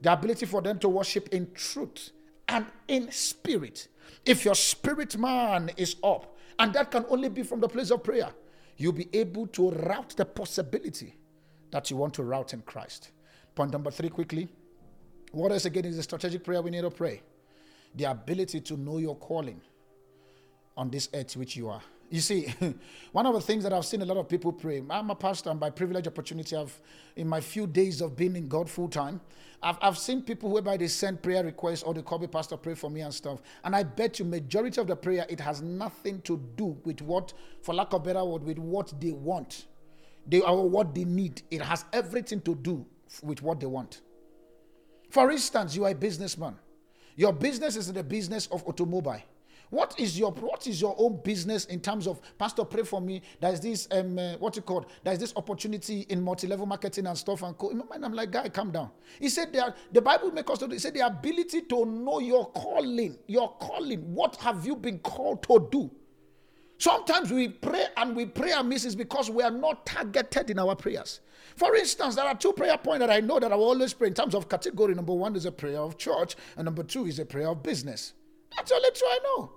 the ability for them to worship in truth and in spirit. If your spirit man is up, and that can only be from the place of prayer, you'll be able to route the possibility that you want to route in Christ. Point number three, quickly. What else again is a strategic prayer we need to pray? the ability to know your calling on this earth which you are. You see, [LAUGHS] one of the things that I've seen a lot of people pray, I'm a pastor, and by privilege, opportunity, I've, in my few days of being in God full time, I've, I've seen people whereby they send prayer requests or they call me, Pastor, pray for me and stuff. And I bet you, majority of the prayer, it has nothing to do with what, for lack of better word, with what they want, they, or what they need. It has everything to do with what they want. For instance, you are a businessman your business is the business of automobile. What is your what is your own business in terms of pastor? Pray for me. There's this um uh, what you call there's this opportunity in multi-level marketing and stuff and co. In my mind, I'm like, guy, calm down. He said there the Bible makes us to he said the ability to know your calling, your calling. What have you been called to do? Sometimes we pray and we pray and misses because we are not targeted in our prayers. For instance, there are two prayer points that I know that I will always pray in terms of category. Number one is a prayer of church, and number two is a prayer of business. That's only two I know.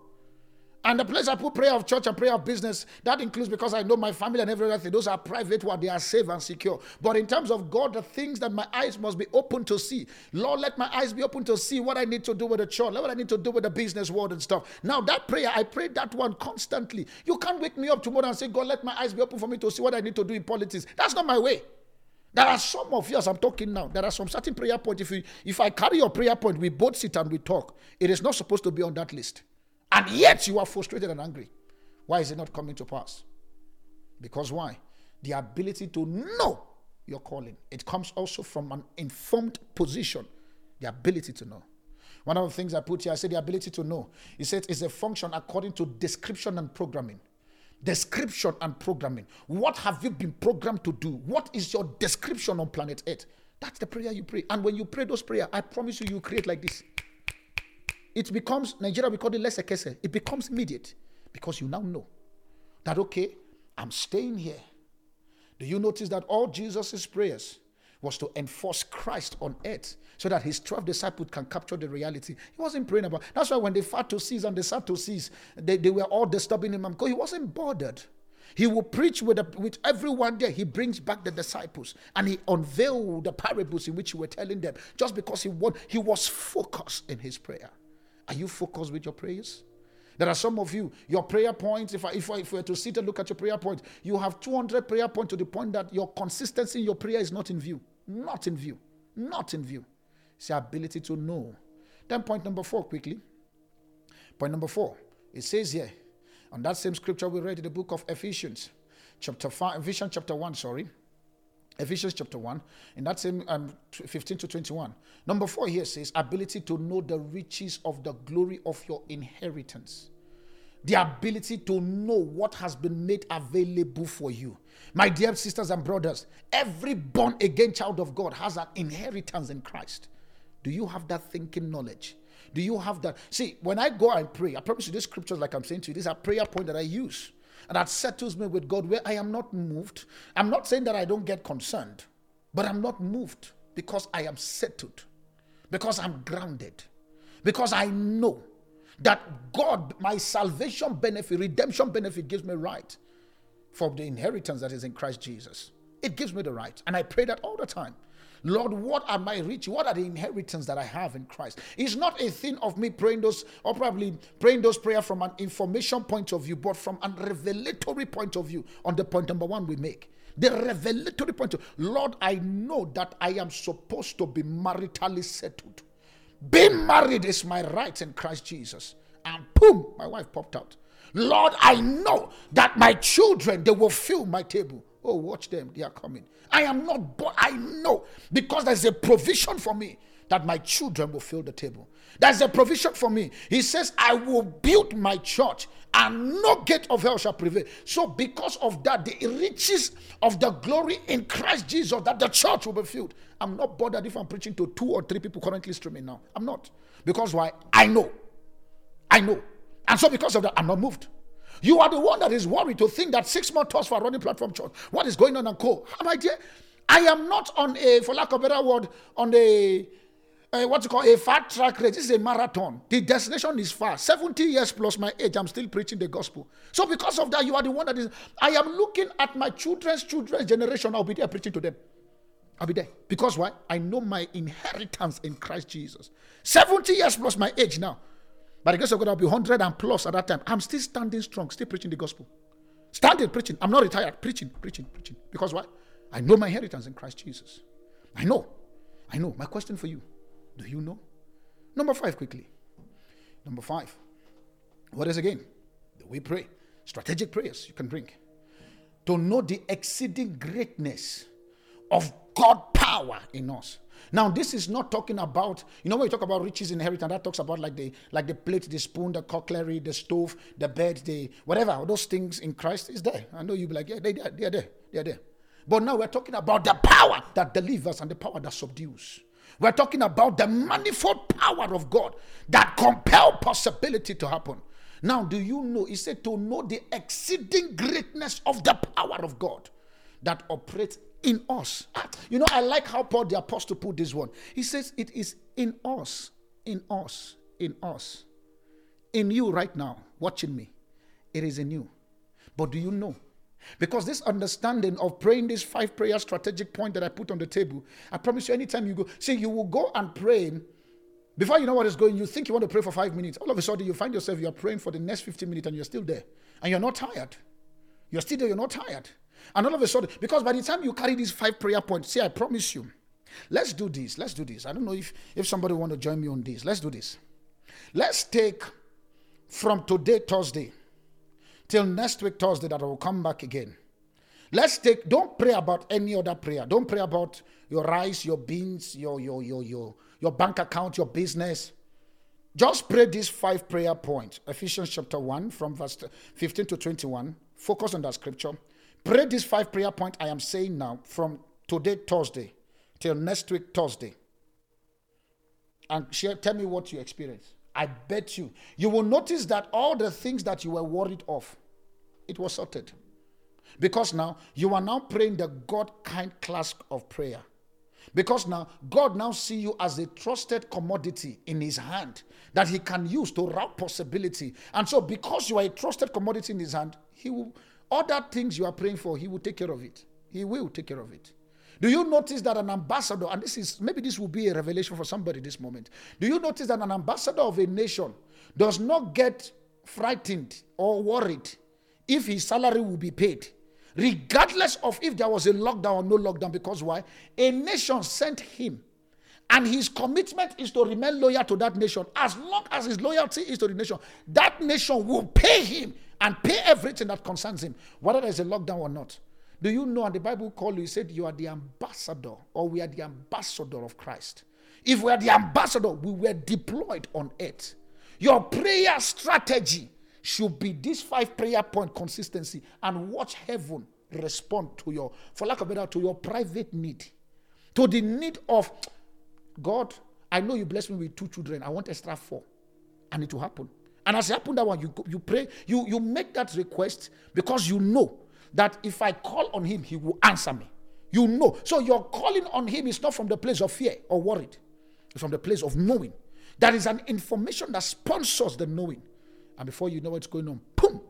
And the place I put prayer of church and prayer of business, that includes because I know my family and everything. Those are private what they are safe and secure. But in terms of God, the things that my eyes must be open to see. Lord, let my eyes be open to see what I need to do with the church, what I need to do with the business world and stuff. Now, that prayer, I pray that one constantly. You can't wake me up tomorrow and say, God, let my eyes be open for me to see what I need to do in politics. That's not my way. There are some of you, as I'm talking now, there are some certain prayer points. If, you, if I carry your prayer point, we both sit and we talk. It is not supposed to be on that list. And yet you are frustrated and angry. Why is it not coming to pass? Because why? The ability to know your calling. It comes also from an informed position. The ability to know. One of the things I put here, I said the ability to know. He said it's a function according to description and programming description and programming. What have you been programmed to do? What is your description on planet Earth? That's the prayer you pray. And when you pray those prayers, I promise you, you create like this. It becomes, Nigeria, we call it less a It becomes immediate because you now know that, okay, I'm staying here. Do you notice that all Jesus' prayers was to enforce Christ on earth so that his 12 disciples can capture the reality. He wasn't praying about That's why when they fought to cease and they sat to cease, they, they were all disturbing him because he wasn't bothered. He will preach with, with everyone there. He brings back the disciples and he unveiled the parables in which he were telling them just because he, want, he was focused in his prayer. Are you focused with your prayers? There are some of you, your prayer points, if I, if, I, if we were to sit and look at your prayer points, you have 200 prayer points to the point that your consistency in your prayer is not in view. Not in view. Not in view. It's the ability to know. Then, point number four, quickly. Point number four. It says here, on that same scripture we read in the book of Ephesians, chapter 5, Ephesians chapter 1, sorry. Ephesians chapter 1, in that same um, 15 to 21. Number 4 here says, ability to know the riches of the glory of your inheritance. The ability to know what has been made available for you. My dear sisters and brothers, every born again child of God has an inheritance in Christ. Do you have that thinking knowledge? Do you have that? See, when I go and pray, I promise you, these scriptures, like I'm saying to you, these are prayer point that I use. That settles me with God where I am not moved. I'm not saying that I don't get concerned, but I'm not moved because I am settled, because I'm grounded, because I know that God, my salvation benefit, redemption benefit gives me right for the inheritance that is in Christ Jesus. It gives me the right. And I pray that all the time. Lord, what are my riches? What are the inheritance that I have in Christ? It's not a thing of me praying those, or probably praying those prayer from an information point of view, but from a revelatory point of view on the point number one we make. The revelatory point of Lord, I know that I am supposed to be maritally settled. Being married is my right in Christ Jesus. And boom, my wife popped out. Lord, I know that my children, they will fill my table. Oh, watch them, they are coming. I am not, but I know because there's a provision for me that my children will fill the table. There's a provision for me. He says, I will build my church and no gate of hell shall prevail. So, because of that, the riches of the glory in Christ Jesus, that the church will be filled. I'm not bothered if I'm preaching to two or three people currently streaming now. I'm not. Because why? I know. I know. And so, because of that, I'm not moved. You are the one that is worried to think that six more tours for running platform church. What is going on and co? My dear, I am not on a, for lack of a better word, on a, a what you call a fat track race. This is a marathon. The destination is far. 70 years plus my age, I'm still preaching the gospel. So because of that, you are the one that is. I am looking at my children's children's generation. I'll be there preaching to them. I'll be there. Because why? I know my inheritance in Christ Jesus. 70 years plus my age now. By the grace of God, I'll be 100 and plus at that time. I'm still standing strong, still preaching the gospel. Standing, preaching. I'm not retired. Preaching, preaching, preaching. Because why? I know my inheritance in Christ Jesus. I know. I know. My question for you do you know? Number five, quickly. Number five. What is again? The way pray. Strategic prayers you can bring. To know the exceeding greatness of God power in us Now, this is not talking about, you know, when you talk about riches inheritance, that talks about like the like the plate, the spoon, the cutlery, the stove, the bed, the whatever, those things in Christ is there. I know you'll be like, yeah, they, they are there, they are there. But now we're talking about the power that delivers and the power that subdues. We're talking about the manifold power of God that compel possibility to happen. Now, do you know? He said to know the exceeding greatness of the power of God that operates in us. You know, I like how Paul the Apostle put this one. He says, It is in us, in us, in us, in you right now, watching me. It is in you. But do you know? Because this understanding of praying this five prayer strategic point that I put on the table, I promise you, anytime you go, see, you will go and pray. Before you know what is going, you think you want to pray for five minutes. All of a sudden, you find yourself, you're praying for the next 15 minutes and you're still there. And you're not tired. You're still there, you're not tired. And all of a sudden, because by the time you carry these five prayer points, see, I promise you, let's do this. Let's do this. I don't know if, if somebody want to join me on this. Let's do this. Let's take from today, Thursday, till next week, Thursday, that I will come back again. Let's take, don't pray about any other prayer. Don't pray about your rice, your beans, your, your, your, your, your bank account, your business. Just pray these five prayer points. Ephesians chapter 1 from verse 15 to 21. Focus on that scripture. Pray this five prayer point I am saying now from today, Thursday, till next week, Thursday. And share, tell me what you experience. I bet you. You will notice that all the things that you were worried of, it was sorted. Because now you are now praying the God kind class of prayer. Because now God now see you as a trusted commodity in his hand that he can use to route possibility. And so because you are a trusted commodity in his hand, he will other things you are praying for, He will take care of it. He will take care of it. Do you notice that an ambassador, and this is maybe this will be a revelation for somebody this moment. Do you notice that an ambassador of a nation does not get frightened or worried if his salary will be paid, regardless of if there was a lockdown or no lockdown? Because why? A nation sent him and his commitment is to remain loyal to that nation. As long as his loyalty is to the nation, that nation will pay him and pay everything that concerns him, whether there's a lockdown or not. Do you know? And the Bible called you, said, You are the ambassador, or we are the ambassador of Christ. If we are the ambassador, we were deployed on earth. Your prayer strategy should be this five prayer point consistency and watch heaven respond to your, for lack of better, to your private need, to the need of God. I know you blessed me with two children. I want extra four. And it will happen. And as it happened that one, you, you pray, you, you make that request because you know that if I call on him, he will answer me. You know. So your calling on him is not from the place of fear or worried. It's from the place of knowing. That is an information that sponsors the knowing. And before you know what's going on, boom,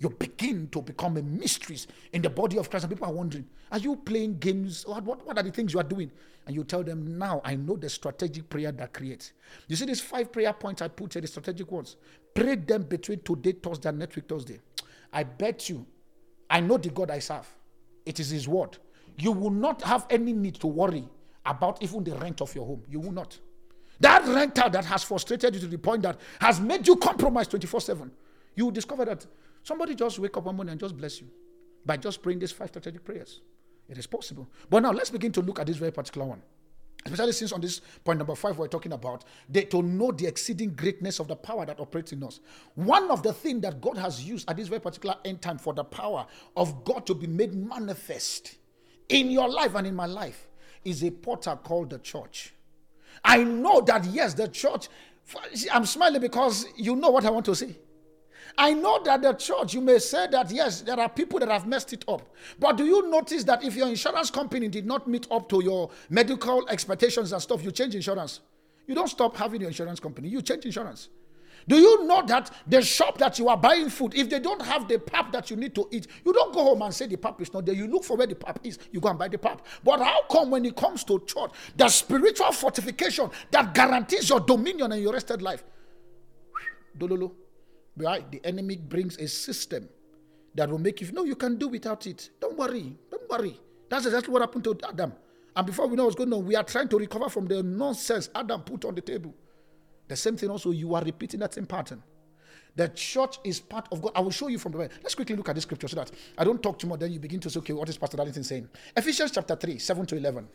you begin to become a mystery in the body of Christ. And people are wondering, are you playing games? What, what, what are the things you are doing? And you tell them, now I know the strategic prayer that creates. You see these five prayer points I put here, the strategic ones. Pray them between today, Thursday, and next week, Thursday. I bet you, I know the God I serve. It is His word. You will not have any need to worry about even the rent of your home. You will not. That renter that has frustrated you to the point that has made you compromise 24 7, you will discover that Somebody just wake up one morning and just bless you by just praying these five strategic prayers. It is possible. But now let's begin to look at this very particular one. Especially since on this point number five, we're talking about the, to know the exceeding greatness of the power that operates in us. One of the things that God has used at this very particular end time for the power of God to be made manifest in your life and in my life is a portal called the church. I know that, yes, the church, I'm smiling because you know what I want to say. I know that the church, you may say that yes, there are people that have messed it up. But do you notice that if your insurance company did not meet up to your medical expectations and stuff, you change insurance? You don't stop having your insurance company, you change insurance. Do you know that the shop that you are buying food, if they don't have the pap that you need to eat, you don't go home and say the pap is not there. You look for where the pap is, you go and buy the pap. But how come when it comes to church, the spiritual fortification that guarantees your dominion and your rested life? Dololo. Right? The enemy brings a system that will make you know you can do without it. Don't worry. Don't worry. That's exactly what happened to Adam. And before we know what's going on, we are trying to recover from the nonsense Adam put on the table. The same thing also, you are repeating that same pattern. The church is part of God. I will show you from the Bible. Let's quickly look at this scripture so that I don't talk too much. Then you begin to say, okay, what is Pastor Darlington saying? Ephesians chapter 3, 7 to 11.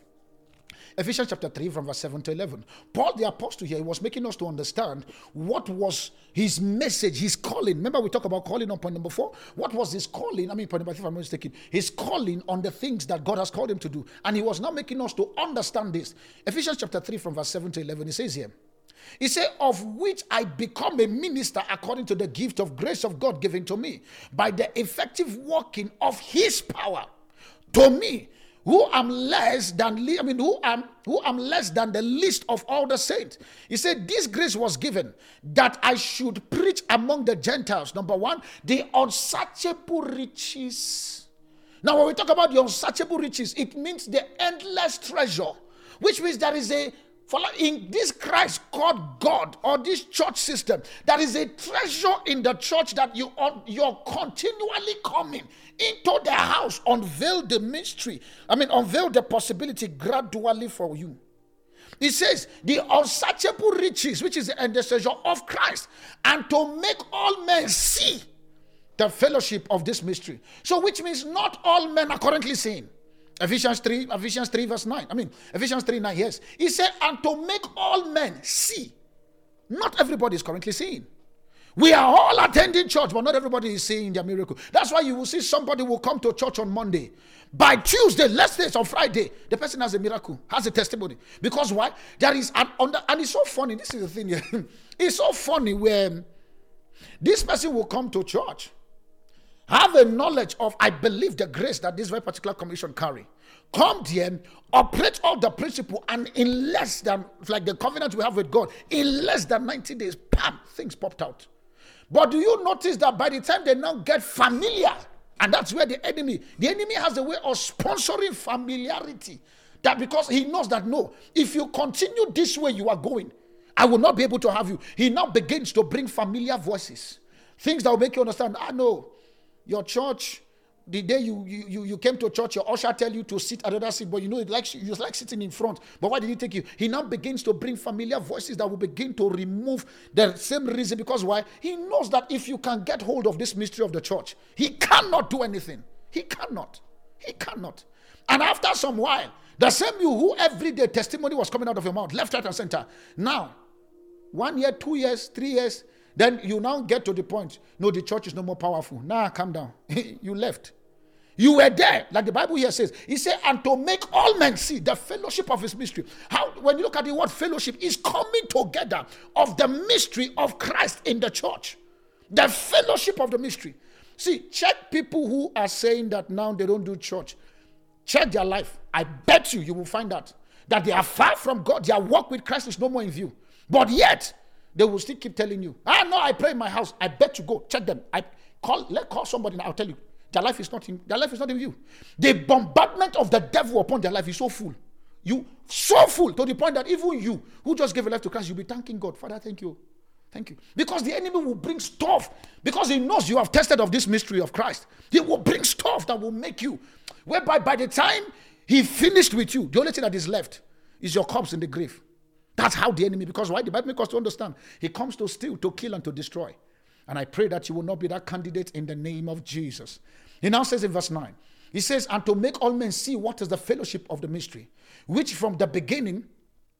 Ephesians chapter 3, from verse 7 to 11. Paul the apostle here he was making us to understand what was his message, his calling. Remember, we talked about calling on point number four? What was his calling? I mean, point number three, if I'm not mistaken. His calling on the things that God has called him to do. And he was now making us to understand this. Ephesians chapter 3, from verse 7 to 11, he says here, he said, Of which I become a minister according to the gift of grace of God given to me by the effective working of his power. To me, who am less than I mean who am who am less than the least of all the saints. He said this grace was given that I should preach among the Gentiles. Number one, the unsearchable riches. Now, when we talk about the unsearchable riches, it means the endless treasure, which means there is a for in this Christ called God or this church system, there is a treasure in the church that you are you're continually coming into the house, unveil the mystery. I mean, unveil the possibility gradually for you. He says, the unsearchable riches, which is the treasure of Christ, and to make all men see the fellowship of this mystery. So, which means not all men are currently seeing. Ephesians 3, Ephesians 3, verse 9. I mean, Ephesians 3, 9, yes. He said, and to make all men see. Not everybody is currently seeing. We are all attending church, but not everybody is seeing their miracle. That's why you will see somebody will come to church on Monday. By Tuesday, let's say it's on Friday, the person has a miracle, has a testimony. Because why? There is an under, and it's so funny. This is the thing [LAUGHS] it's so funny when this person will come to church have a knowledge of, I believe, the grace that this very particular commission carry. Come there, operate all the principle, and in less than, like the covenant we have with God, in less than 90 days, bam, things popped out. But do you notice that by the time they now get familiar, and that's where the enemy, the enemy has a way of sponsoring familiarity. That because he knows that no, if you continue this way you are going, I will not be able to have you. He now begins to bring familiar voices, things that will make you understand. Ah, know your church, the day you, you, you came to church, your usher tell you to sit at another seat, but you know it likes you like sitting in front. But why did he take you? He now begins to bring familiar voices that will begin to remove the same reason. Because why? He knows that if you can get hold of this mystery of the church, he cannot do anything. He cannot. He cannot. And after some while, the same you who every day testimony was coming out of your mouth, left, right, and center. Now, one year, two years, three years, then you now get to the point, no, the church is no more powerful. Nah, calm down. [LAUGHS] you left. You were there, like the Bible here says. He said, and to make all men see the fellowship of his mystery. How when you look at the word fellowship, is coming together of the mystery of Christ in the church. The fellowship of the mystery. See, check people who are saying that now they don't do church. Check their life. I bet you, you will find out that they are far from God. Their walk with Christ is no more in view. But yet, they will still keep telling you, ah, no, I pray in my house. I bet you go check them. I call, let call somebody. And I'll tell you, their life is not in their life is not in you. The bombardment of the devil upon their life is so full. You so full to the point that even you who just gave a life to Christ, you'll be thanking God. Father, thank you. Thank you. Because the enemy will bring stuff. Because he knows you have tested of this mystery of Christ. He will bring stuff that will make you. Whereby by the time he finished with you, the only thing that is left is your corpse in the grave. That's how the enemy, because why? The Bible makes us to understand. He comes to steal, to kill, and to destroy. And I pray that you will not be that candidate in the name of Jesus. He now says in verse 9, he says, And to make all men see what is the fellowship of the mystery, which from the beginning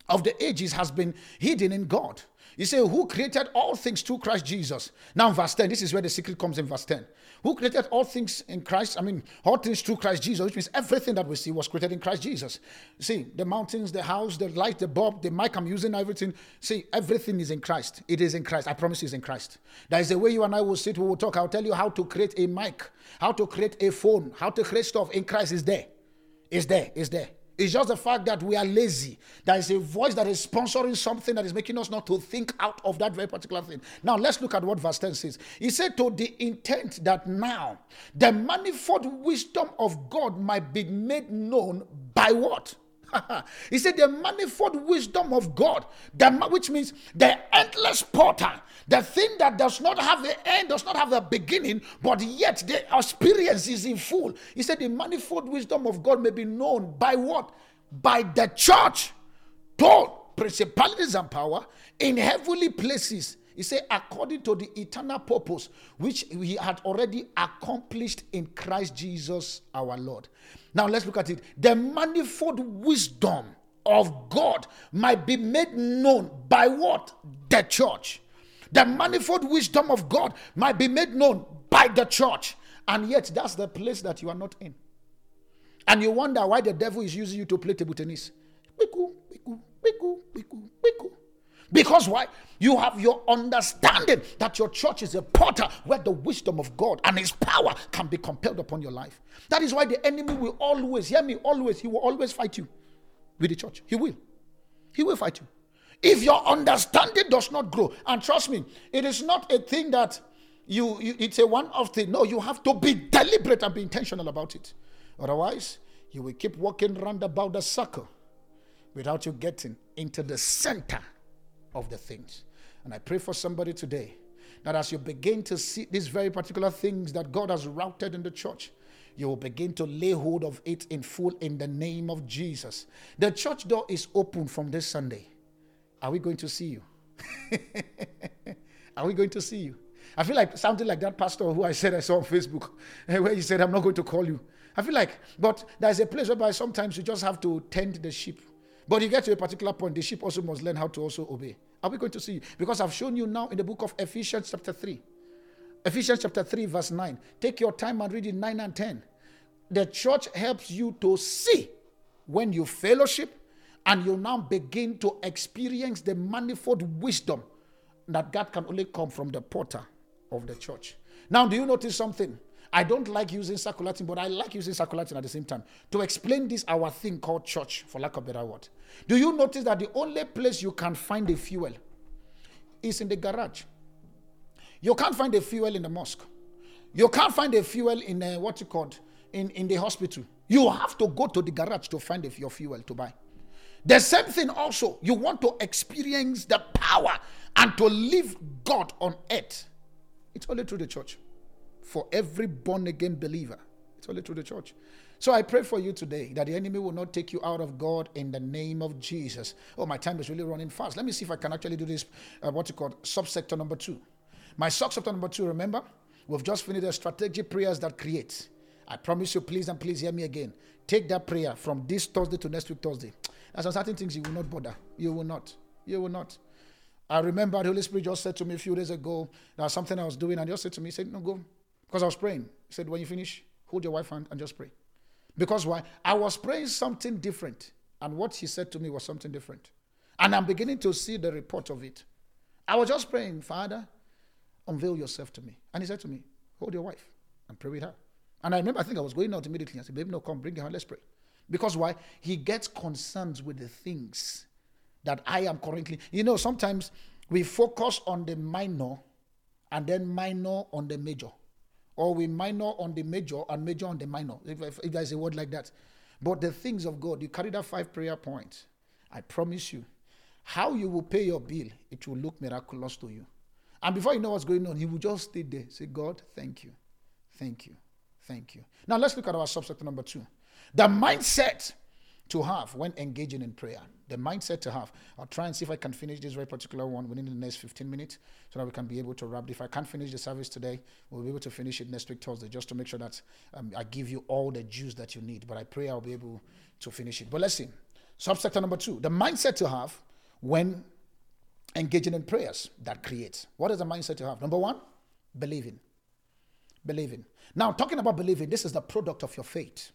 of the ages has been hidden in God. He said, Who created all things through Christ Jesus? Now, verse 10, this is where the secret comes in verse 10. Who created all things in Christ? I mean, all things through Christ Jesus, which means everything that we see was created in Christ Jesus. See, the mountains, the house, the light, the bulb, the mic I'm using, everything. See, everything is in Christ. It is in Christ. I promise it's in Christ. There is a way you and I will sit, we will talk. I'll tell you how to create a mic, how to create a phone, how to create stuff in Christ is there. It's there. It's there. It's just the fact that we are lazy. There is a voice that is sponsoring something that is making us not to think out of that very particular thing. Now, let's look at what verse 10 says. He said, To the intent that now the manifold wisdom of God might be made known by what? [LAUGHS] he said the manifold wisdom of God, the, which means the endless portal, the thing that does not have the end, does not have the beginning, but yet the experience is in full. He said the manifold wisdom of God may be known by what? By the church, told principalities and power in heavenly places. He said, according to the eternal purpose which he had already accomplished in Christ Jesus our Lord. Now let's look at it. The manifold wisdom of God might be made known by what? The church. The manifold wisdom of God might be made known by the church. And yet, that's the place that you are not in. And you wonder why the devil is using you to play table tennis. Because why? You have your understanding that your church is a portal where the wisdom of God and His power can be compelled upon your life. That is why the enemy will always, hear me, always, he will always fight you with the church. He will. He will fight you. If your understanding does not grow, and trust me, it is not a thing that you, you it's a one-off thing. No, you have to be deliberate and be intentional about it. Otherwise, you will keep walking round about the circle without you getting into the center of the things. And I pray for somebody today that as you begin to see these very particular things that God has routed in the church, you will begin to lay hold of it in full in the name of Jesus. The church door is open from this Sunday. Are we going to see you? [LAUGHS] Are we going to see you? I feel like something like that pastor who I said I saw on Facebook, [LAUGHS] where he said, I'm not going to call you. I feel like, but there's a place whereby sometimes you just have to tend the sheep. But you get to a particular point, the sheep also must learn how to also obey. Are we going to see you? Because I've shown you now in the book of Ephesians, chapter 3. Ephesians chapter 3, verse 9. Take your time and read it 9 and 10. The church helps you to see when you fellowship and you now begin to experience the manifold wisdom that God can only come from the porter of the church. Now, do you notice something? I don't like using circulating, but I like using circulating at the same time to explain this our thing called church, for lack of a better word. Do you notice that the only place you can find a fuel is in the garage? You can't find a fuel in the mosque. You can't find a fuel in uh, what you call in, in the hospital. You have to go to the garage to find your fuel to buy. The same thing also, you want to experience the power and to live God on earth. It's only through the church. For every born again believer, it's only through the church. So I pray for you today that the enemy will not take you out of God in the name of Jesus. Oh, my time is really running fast. Let me see if I can actually do this, uh, what you call subsector number two. My subsector number two, remember, we've just finished the strategic prayers that create. I promise you, please and please hear me again. Take that prayer from this Thursday to next week Thursday. There's certain things you will not bother. You will not. You will not. I remember the Holy Spirit just said to me a few days ago, there was something I was doing, and he just said to me, he said, No, go. Because I was praying. He said, When you finish, hold your wife hand and just pray. Because why? I was praying something different. And what he said to me was something different. And I'm beginning to see the report of it. I was just praying, Father, unveil yourself to me. And he said to me, Hold your wife and pray with her. And I remember, I think I was going out immediately. I said, Baby, no, come, bring her, let's pray. Because why? He gets concerned with the things that I am currently. You know, sometimes we focus on the minor and then minor on the major. Or we minor on the major and major on the minor, if, if, if there's a word like that. But the things of God, you carry that five prayer points. I promise you, how you will pay your bill, it will look miraculous to you. And before you know what's going on, he will just stay there. Say, God, thank you. Thank you. Thank you. Now let's look at our subject number two. The mindset to have when engaging in prayer. The mindset to have. I'll try and see if I can finish this very particular one within the next 15 minutes so that we can be able to wrap. If I can't finish the service today, we'll be able to finish it next week, Thursday, just to make sure that um, I give you all the juice that you need. But I pray I'll be able to finish it. But let's see. Subsector number two the mindset to have when engaging in prayers that creates. What is the mindset to have? Number one, believing. Believing. Now, talking about believing, this is the product of your faith.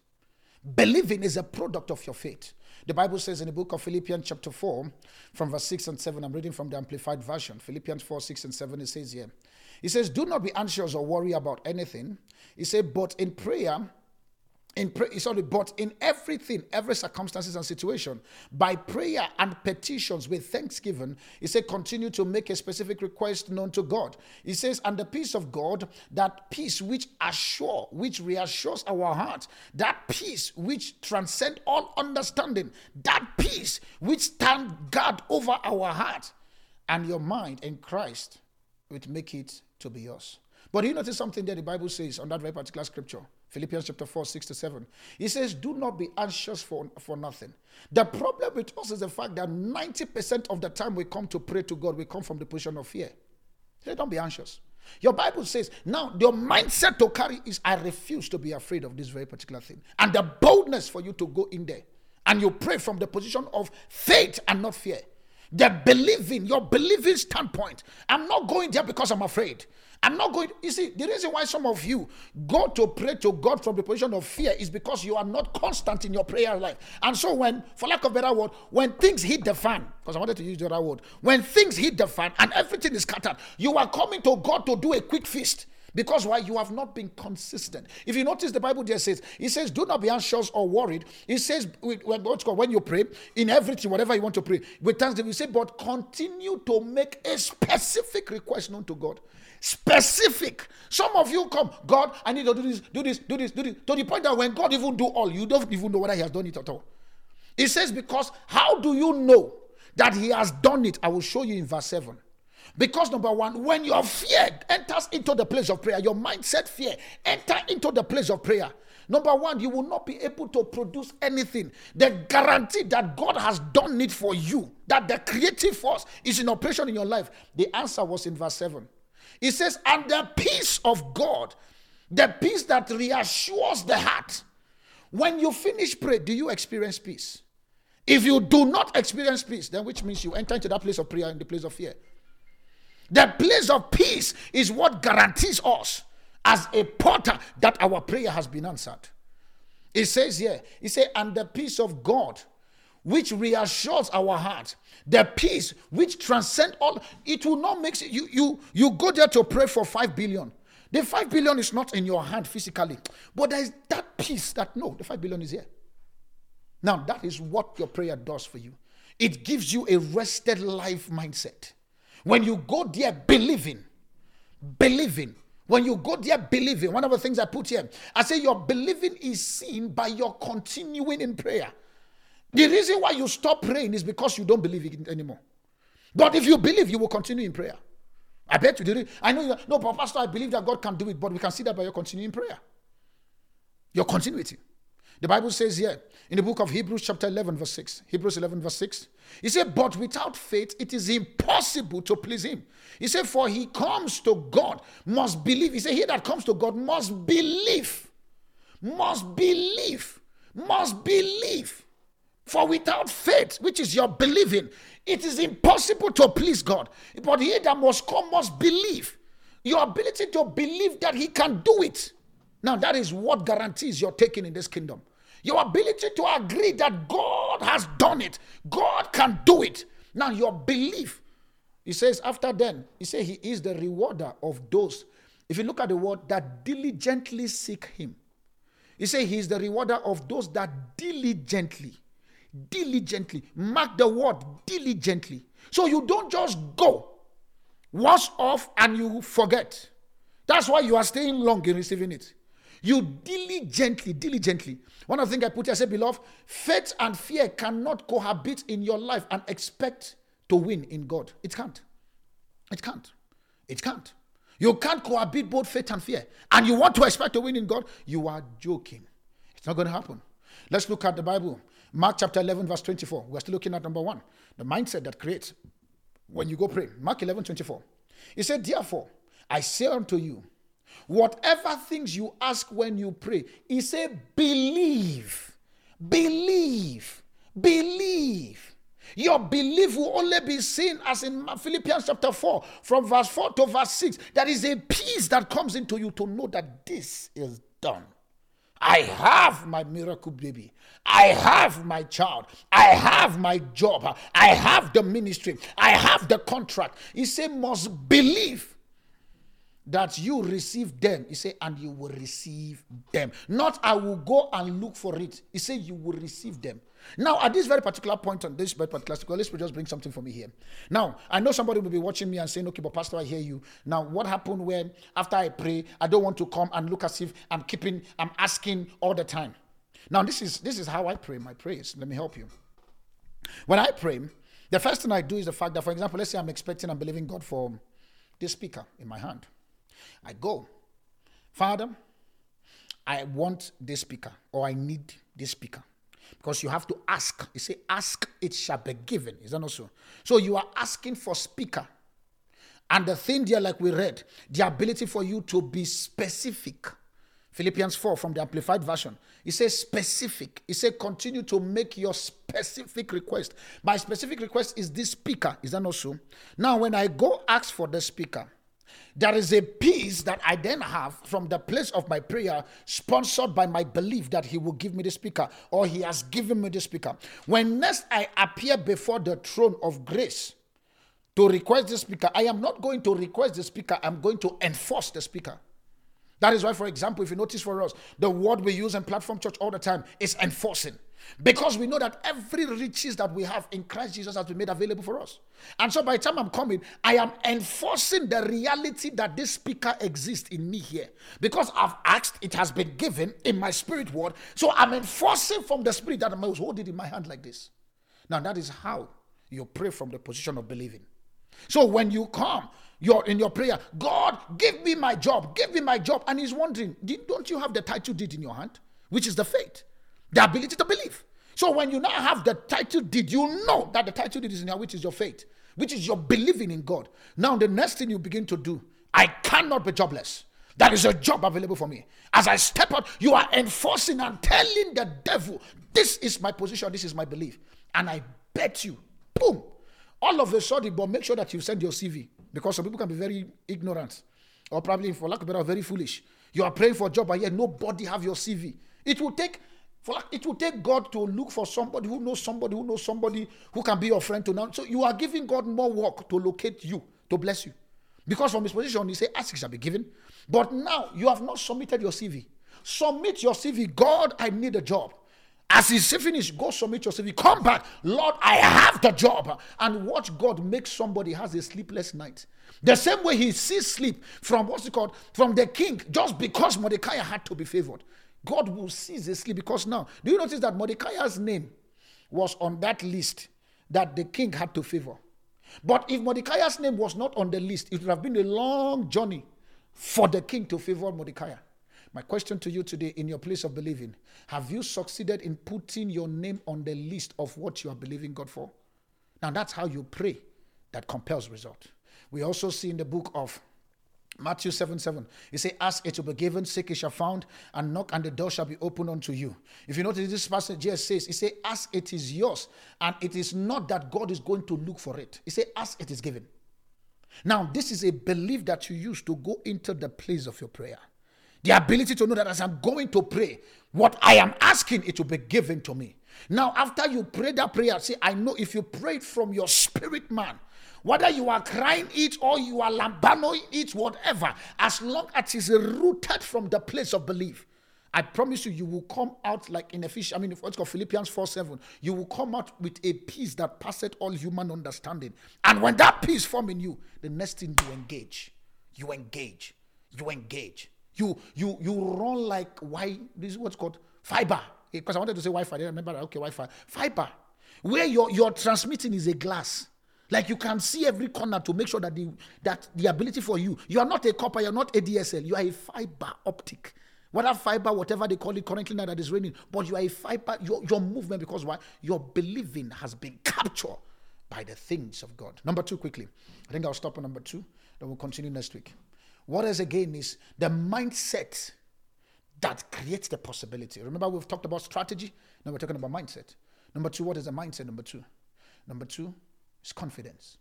Believing is a product of your faith. The Bible says in the book of Philippians, chapter 4, from verse 6 and 7, I'm reading from the Amplified Version. Philippians 4, 6 and 7, it says here. It says, Do not be anxious or worry about anything. He said, But in prayer, in pray, eh, sorry, but in everything, every circumstances and situation, by prayer and petitions with thanksgiving, he said, continue to make a specific request known to God. He says, and the peace of God, that peace which assure, which reassures our heart, that peace which transcend all understanding, that peace which stand guard over our heart and your mind in Christ, would make it to be yours. But you notice something that the Bible says on that very particular scripture. Philippians chapter 4, 6 to 7. He says, Do not be anxious for, for nothing. The problem with us is the fact that 90% of the time we come to pray to God, we come from the position of fear. Say, don't be anxious. Your Bible says, now your mindset to carry is, I refuse to be afraid of this very particular thing. And the boldness for you to go in there and you pray from the position of faith and not fear. The believing, your believing standpoint. I'm not going there because I'm afraid. I'm not going. You see, the reason why some of you go to pray to God from the position of fear is because you are not constant in your prayer life. And so, when, for lack of better word, when things hit the fan, because I wanted to use the other word, when things hit the fan and everything is scattered, you are coming to God to do a quick feast. Because why? You have not been consistent. If you notice, the Bible just says, it says, do not be anxious or worried. It says, when you pray, in everything, whatever you want to pray, with thanksgiving, you say, but continue to make a specific request known to God. Specific. Some of you come, God, I need to do this, do this, do this, do this. To the point that when God even do all, you don't even know whether He has done it at all. It says, because how do you know that He has done it? I will show you in verse 7. Because number one, when your fear enters into the place of prayer, your mindset fear enter into the place of prayer. Number one, you will not be able to produce anything. The guarantee that God has done it for you, that the creative force is in operation in your life. The answer was in verse 7. It says, and the peace of God, the peace that reassures the heart. When you finish pray, do you experience peace? If you do not experience peace, then which means you enter into that place of prayer in the place of fear. The place of peace is what guarantees us as a porter that our prayer has been answered. It says here, it says, and the peace of God, which reassures our heart, the peace which transcends all, it will not make you you you go there to pray for five billion. The five billion is not in your hand physically, but there is that peace that no, the five billion is here. Now that is what your prayer does for you. It gives you a rested life mindset. When you go there believing, believing, when you go there believing, one of the things I put here, I say your believing is seen by your continuing in prayer. The reason why you stop praying is because you don't believe it anymore. But if you believe, you will continue in prayer. I bet you did. I know you. No, but Pastor, I believe that God can do it, but we can see that by your continuing prayer. Your continuity. The Bible says here in the book of Hebrews, chapter 11, verse 6. Hebrews 11, verse 6. He said, But without faith, it is impossible to please him. He said, For he comes to God, must believe. He said, He that comes to God must believe. Must believe. Must believe. For without faith, which is your believing, it is impossible to please God. But he that must come must believe. Your ability to believe that he can do it. Now, that is what guarantees you're taking in this kingdom. Your ability to agree that God has done it, God can do it. Now, your belief, he says, after then, he says he is the rewarder of those. If you look at the word that diligently seek him, he says he is the rewarder of those that diligently, diligently, mark the word diligently. So you don't just go, wash off, and you forget. That's why you are staying long in receiving it. You diligently, diligently. One of the things I put here, I said, beloved, faith and fear cannot cohabit in your life and expect to win in God. It can't. It can't. It can't. You can't cohabit both faith and fear. And you want to expect to win in God? You are joking. It's not going to happen. Let's look at the Bible. Mark chapter 11, verse 24. We're still looking at number one, the mindset that creates when you go pray. Mark 11, 24. He said, Therefore, I say unto you, Whatever things you ask when you pray, he said, believe, believe, believe. Your belief will only be seen as in Philippians chapter 4, from verse 4 to verse 6. That is a peace that comes into you to know that this is done. I have my miracle baby. I have my child. I have my job. I have the ministry. I have the contract. He said, must believe that you receive them. He said, and you will receive them. Not I will go and look for it. He said, you will receive them. Now, at this very particular point on this very particular, let's just bring something for me here. Now, I know somebody will be watching me and saying, okay, but Pastor, I hear you. Now, what happened when after I pray, I don't want to come and look as if I'm keeping, I'm asking all the time. Now, this is this is how I pray my prayers. Let me help you. When I pray, the first thing I do is the fact that, for example, let's say I'm expecting, I'm believing God for this speaker in my hand. I go, Father, I want this speaker or I need this speaker. Because you have to ask. You say, ask, it shall be given. Is that not so? So you are asking for speaker. And the thing there, like we read, the ability for you to be specific. Philippians 4 from the Amplified Version. It says specific. It says continue to make your specific request. My specific request is this speaker. Is that not so? Now, when I go ask for the speaker, there is a peace that I then have from the place of my prayer, sponsored by my belief that He will give me the speaker or He has given me the speaker. When next I appear before the throne of grace to request the speaker, I am not going to request the speaker, I'm going to enforce the speaker. That is why, for example, if you notice for us, the word we use in platform church all the time is enforcing. Because we know that every riches that we have in Christ Jesus has been made available for us. And so by the time I'm coming, I am enforcing the reality that this speaker exists in me here. Because I've asked, it has been given in my spirit word. So I'm enforcing from the spirit that I was holding in my hand like this. Now that is how you pray from the position of believing. So when you come, you're in your prayer, God, give me my job, give me my job. And he's wondering, don't you have the title deed in your hand, which is the faith, the ability to believe. So when you now have the title deed, you know that the title deed is in here, which is your faith, which is your believing in God. Now, the next thing you begin to do, I cannot be jobless. That is a job available for me. As I step out, you are enforcing and telling the devil, this is my position, this is my belief. And I bet you, boom, all of a sudden, but make sure that you send your CV because some people can be very ignorant or probably, for lack of better, very foolish. You are praying for a job, and yet nobody have your CV. It will take for like, it will take God to look for somebody who knows somebody who knows somebody who can be your friend to now. So you are giving God more work to locate you, to bless you. Because from his position, he say, ask shall be given. But now you have not submitted your CV. Submit your CV. God, I need a job. As he's finished, go submit your CV. Come back. Lord, I have the job. And watch God make somebody has a sleepless night. The same way he sees sleep from what's it called? From the king, just because Mordecai had to be favored. God will seize the sleep because now, do you notice that Mordecai's name was on that list that the king had to favor? But if Mordecai's name was not on the list, it would have been a long journey for the king to favor Mordecai. My question to you today, in your place of believing, have you succeeded in putting your name on the list of what you are believing God for? Now, that's how you pray that compels result. We also see in the book of Matthew 7 7. He say, Ask it will be given, seek it shall found, and knock and the door shall be opened unto you. If you notice this passage just says, He say, Ask it is yours, and it is not that God is going to look for it. He say, Ask it is given. Now, this is a belief that you use to go into the place of your prayer. The ability to know that as I'm going to pray, what I am asking, it will be given to me. Now, after you pray that prayer, see, I know if you pray from your spirit man, whether you are crying it or you are lambanoing it, whatever, as long as it's rooted from the place of belief, I promise you, you will come out like in Ephesians, I mean, what's called Philippians 4 7. You will come out with a peace that passeth all human understanding. And when that peace form in you, the next thing you engage, you engage, you engage. You you you run like why this is what's called fiber. Because I wanted to say Wi-Fi. I remember okay, Wi-Fi. Fiber. Where you're you're transmitting is a glass. Like you can see every corner to make sure that the that the ability for you, you are not a copper, you're not a DSL, you are a fiber optic. Whether fiber, whatever they call it currently now that is raining, but you are a fiber, your, your movement, because why? Your believing has been captured by the things of God. Number two, quickly. I think I'll stop on number two, then we'll continue next week. What is again is the mindset that creates the possibility. Remember, we've talked about strategy. Now we're talking about mindset. Number two, what is the mindset? Number two. Number two is confidence.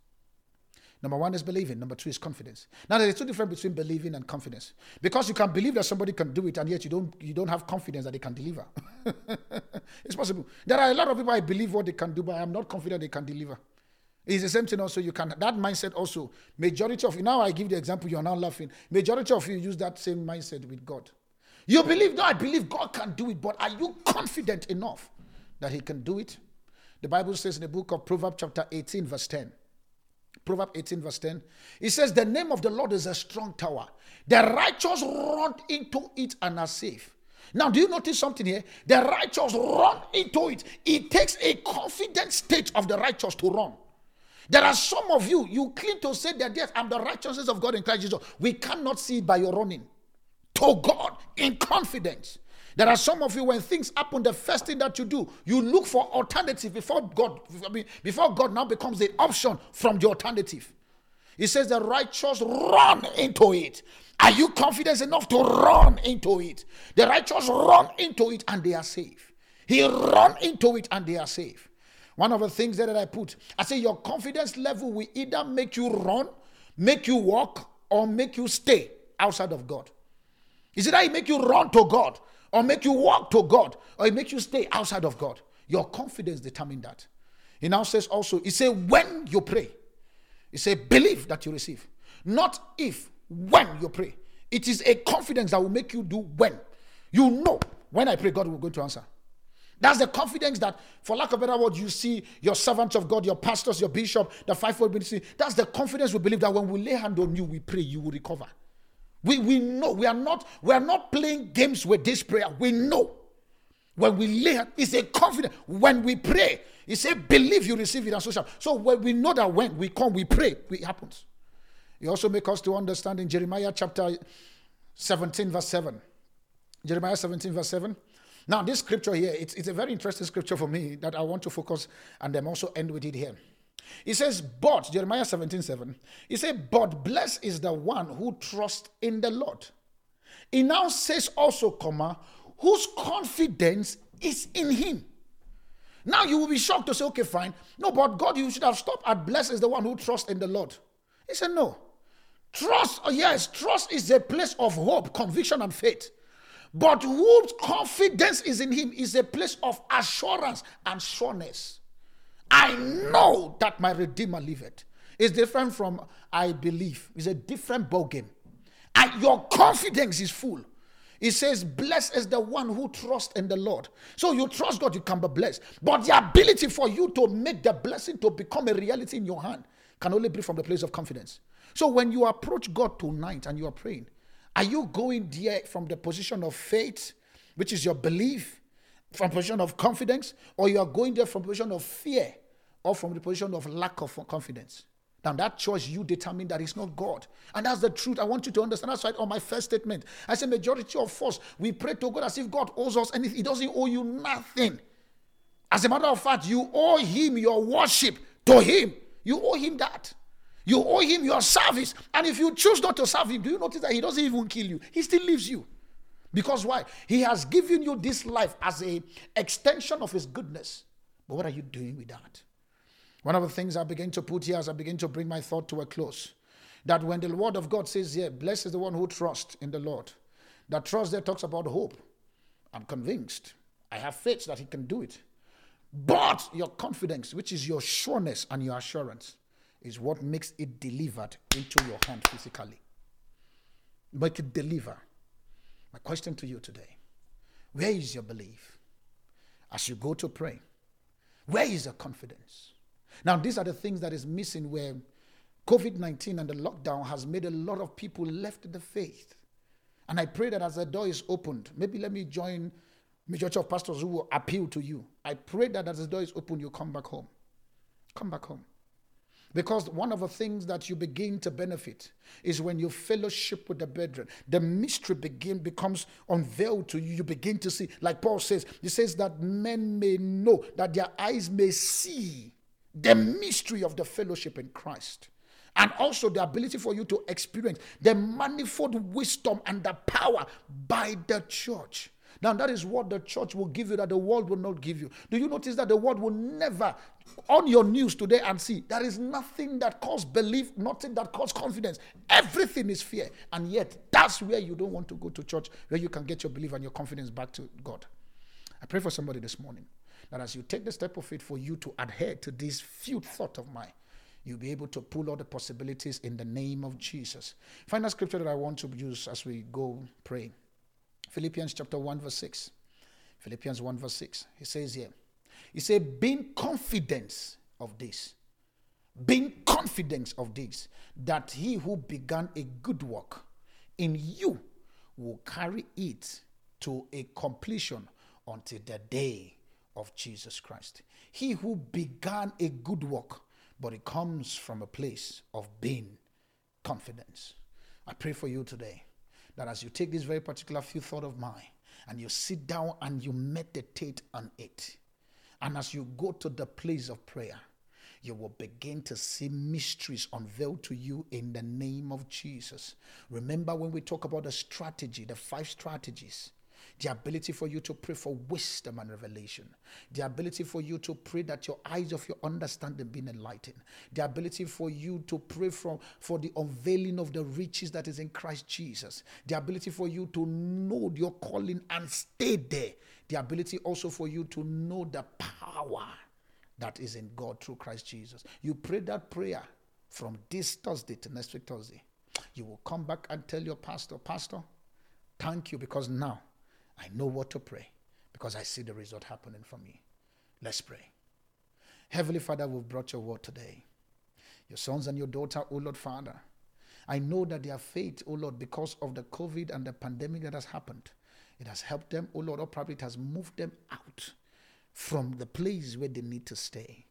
Number one is believing. Number two is confidence. Now there's two difference between believing and confidence. Because you can believe that somebody can do it, and yet you don't you don't have confidence that they can deliver. [LAUGHS] it's possible. There are a lot of people I believe what they can do, but I am not confident they can deliver. It's the same thing also. You can that mindset also. Majority of you now I give the example, you're now laughing. Majority of you use that same mindset with God. You believe, no, I believe God can do it, but are you confident enough that He can do it? The Bible says in the book of Proverbs, chapter 18, verse 10. Proverbs 18, verse 10. It says, The name of the Lord is a strong tower. The righteous run into it and are safe. Now, do you notice something here? The righteous run into it. It takes a confident state of the righteous to run. There are some of you, you claim to say that yes, I'm the righteousness of God in Christ Jesus. We cannot see it by your running to God in confidence. There are some of you when things happen, the first thing that you do, you look for alternative before God. Before God now becomes the option from the alternative. He says the righteous run into it. Are you confident enough to run into it? The righteous run into it and they are safe. He run into it and they are safe. One of the things that I put, I say your confidence level will either make you run, make you walk, or make you stay outside of God. Is it that make you run to God, or make you walk to God, or it makes you stay outside of God? Your confidence determine that. He now says also, he said, when you pray, he said, believe that you receive. Not if, when you pray. It is a confidence that will make you do when. You know when I pray, God will go to answer. That's the confidence that, for lack of better word, you see your servants of God, your pastors, your bishop, the fivefold ministry. That's the confidence we believe that when we lay hand on you, we pray, you will recover. We, we know we are not we are not playing games with this prayer. We know when we lay it's a confidence. When we pray, he said, believe you receive it and so shall. So when we know that when we come, we pray, it happens. He also make us to understand in Jeremiah chapter 17, verse 7. Jeremiah 17, verse 7. Now, this scripture here, it's, it's a very interesting scripture for me that I want to focus and then also end with it here. He says, but, Jeremiah 17, 7. He said, but blessed is the one who trusts in the Lord. He now says also, comma, whose confidence is in him. Now you will be shocked to say, okay, fine. No, but God, you should have stopped at blessed is the one who trusts in the Lord. He said, no. Trust, oh, yes, trust is a place of hope, conviction, and faith. But whose confidence is in him is a place of assurance and sureness. I know that my Redeemer liveth. It's different from I believe. It's a different ballgame. And your confidence is full. It says, Blessed is the one who trusts in the Lord. So you trust God, you can be blessed. But the ability for you to make the blessing to become a reality in your hand can only be from the place of confidence. So when you approach God tonight and you are praying, are you going there from the position of faith, which is your belief, from position of confidence, or you are going there from position of fear, or from the position of lack of confidence? Now, that choice you determine that it's not God. And that's the truth. I want you to understand. That's right on my first statement. I said, majority of us, we pray to God as if God owes us anything. He doesn't owe you nothing. As a matter of fact, you owe Him your worship to Him. You owe Him that. You owe Him your service. And if you choose not to serve Him, do you notice that He doesn't even kill you? He still leaves you. Because why? He has given you this life as a extension of His goodness. But what are you doing with that? One of the things I begin to put here as I begin to bring my thought to a close that when the word of God says here, blessed is the one who trusts in the Lord, that trust there talks about hope. I'm convinced. I have faith that He can do it. But your confidence, which is your sureness and your assurance, is what makes it delivered into your hand physically. Make it deliver. My question to you today where is your belief? As you go to pray, where is your confidence? Now, these are the things that is missing where COVID 19 and the lockdown has made a lot of people left the faith. And I pray that as the door is opened, maybe let me join majority of pastors who will appeal to you. I pray that as the door is open, you come back home. Come back home. Because one of the things that you begin to benefit is when you fellowship with the brethren. The mystery begin becomes unveiled to you. You begin to see, like Paul says, he says that men may know, that their eyes may see the mystery of the fellowship in Christ. And also the ability for you to experience the manifold wisdom and the power by the church. Now, that is what the church will give you that the world will not give you. Do you notice that the world will never, on your news today and see, there is nothing that calls belief, nothing that calls confidence. Everything is fear. And yet, that's where you don't want to go to church, where you can get your belief and your confidence back to God. I pray for somebody this morning that as you take the step of faith for you to adhere to this few thought of mine, you'll be able to pull all the possibilities in the name of Jesus. Final scripture that I want to use as we go pray. Philippians chapter 1, verse 6. Philippians 1, verse 6. He says here, He said, being confident of this, being confident of this, that he who began a good work in you will carry it to a completion until the day of Jesus Christ. He who began a good work, but it comes from a place of being confidence. I pray for you today that as you take this very particular few thought of mine and you sit down and you meditate on it, and as you go to the place of prayer, you will begin to see mysteries unveiled to you in the name of Jesus. Remember when we talk about the strategy, the five strategies, the ability for you to pray for wisdom and revelation, the ability for you to pray that your eyes of your understanding being enlightened, the ability for you to pray from for the unveiling of the riches that is in Christ Jesus, the ability for you to know your calling and stay there, the ability also for you to know the power that is in God through Christ Jesus. You pray that prayer from this Thursday to next week Thursday. You will come back and tell your pastor, Pastor, thank you because now I know what to pray because I see the result happening for me. Let's pray. Heavenly Father, we've brought your word today. Your sons and your daughter, O Lord Father. I know that their faith, O Lord, because of the COVID and the pandemic that has happened, it has helped them, O Lord, or probably it has moved them out from the place where they need to stay.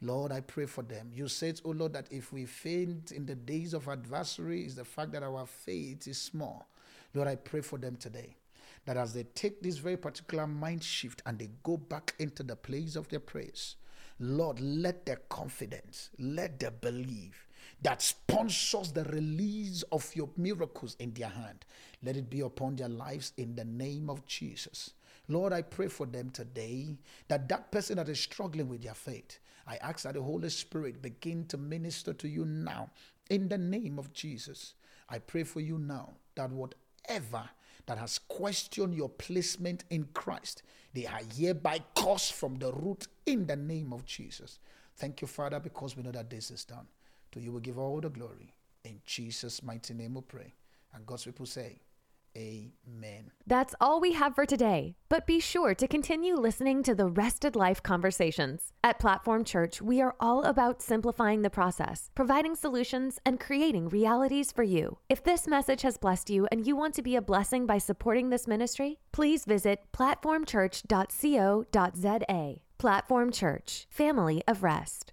Lord, I pray for them. You said, oh Lord, that if we faint in the days of adversary, is the fact that our faith is small. Lord, I pray for them today that as they take this very particular mind shift and they go back into the place of their praise, Lord, let their confidence, let their belief that sponsors the release of your miracles in their hand, let it be upon their lives in the name of Jesus. Lord, I pray for them today that that person that is struggling with their faith, I ask that the Holy Spirit begin to minister to you now in the name of Jesus. I pray for you now that whatever that has questioned your placement in Christ, they are hereby cursed from the root in the name of Jesus. Thank you, Father, because we know that this is done. To you we give all the glory. In Jesus' mighty name we pray. And God's people say, Amen. That's all we have for today, but be sure to continue listening to the Rested Life conversations. At Platform Church, we are all about simplifying the process, providing solutions, and creating realities for you. If this message has blessed you and you want to be a blessing by supporting this ministry, please visit platformchurch.co.za. Platform Church, Family of Rest.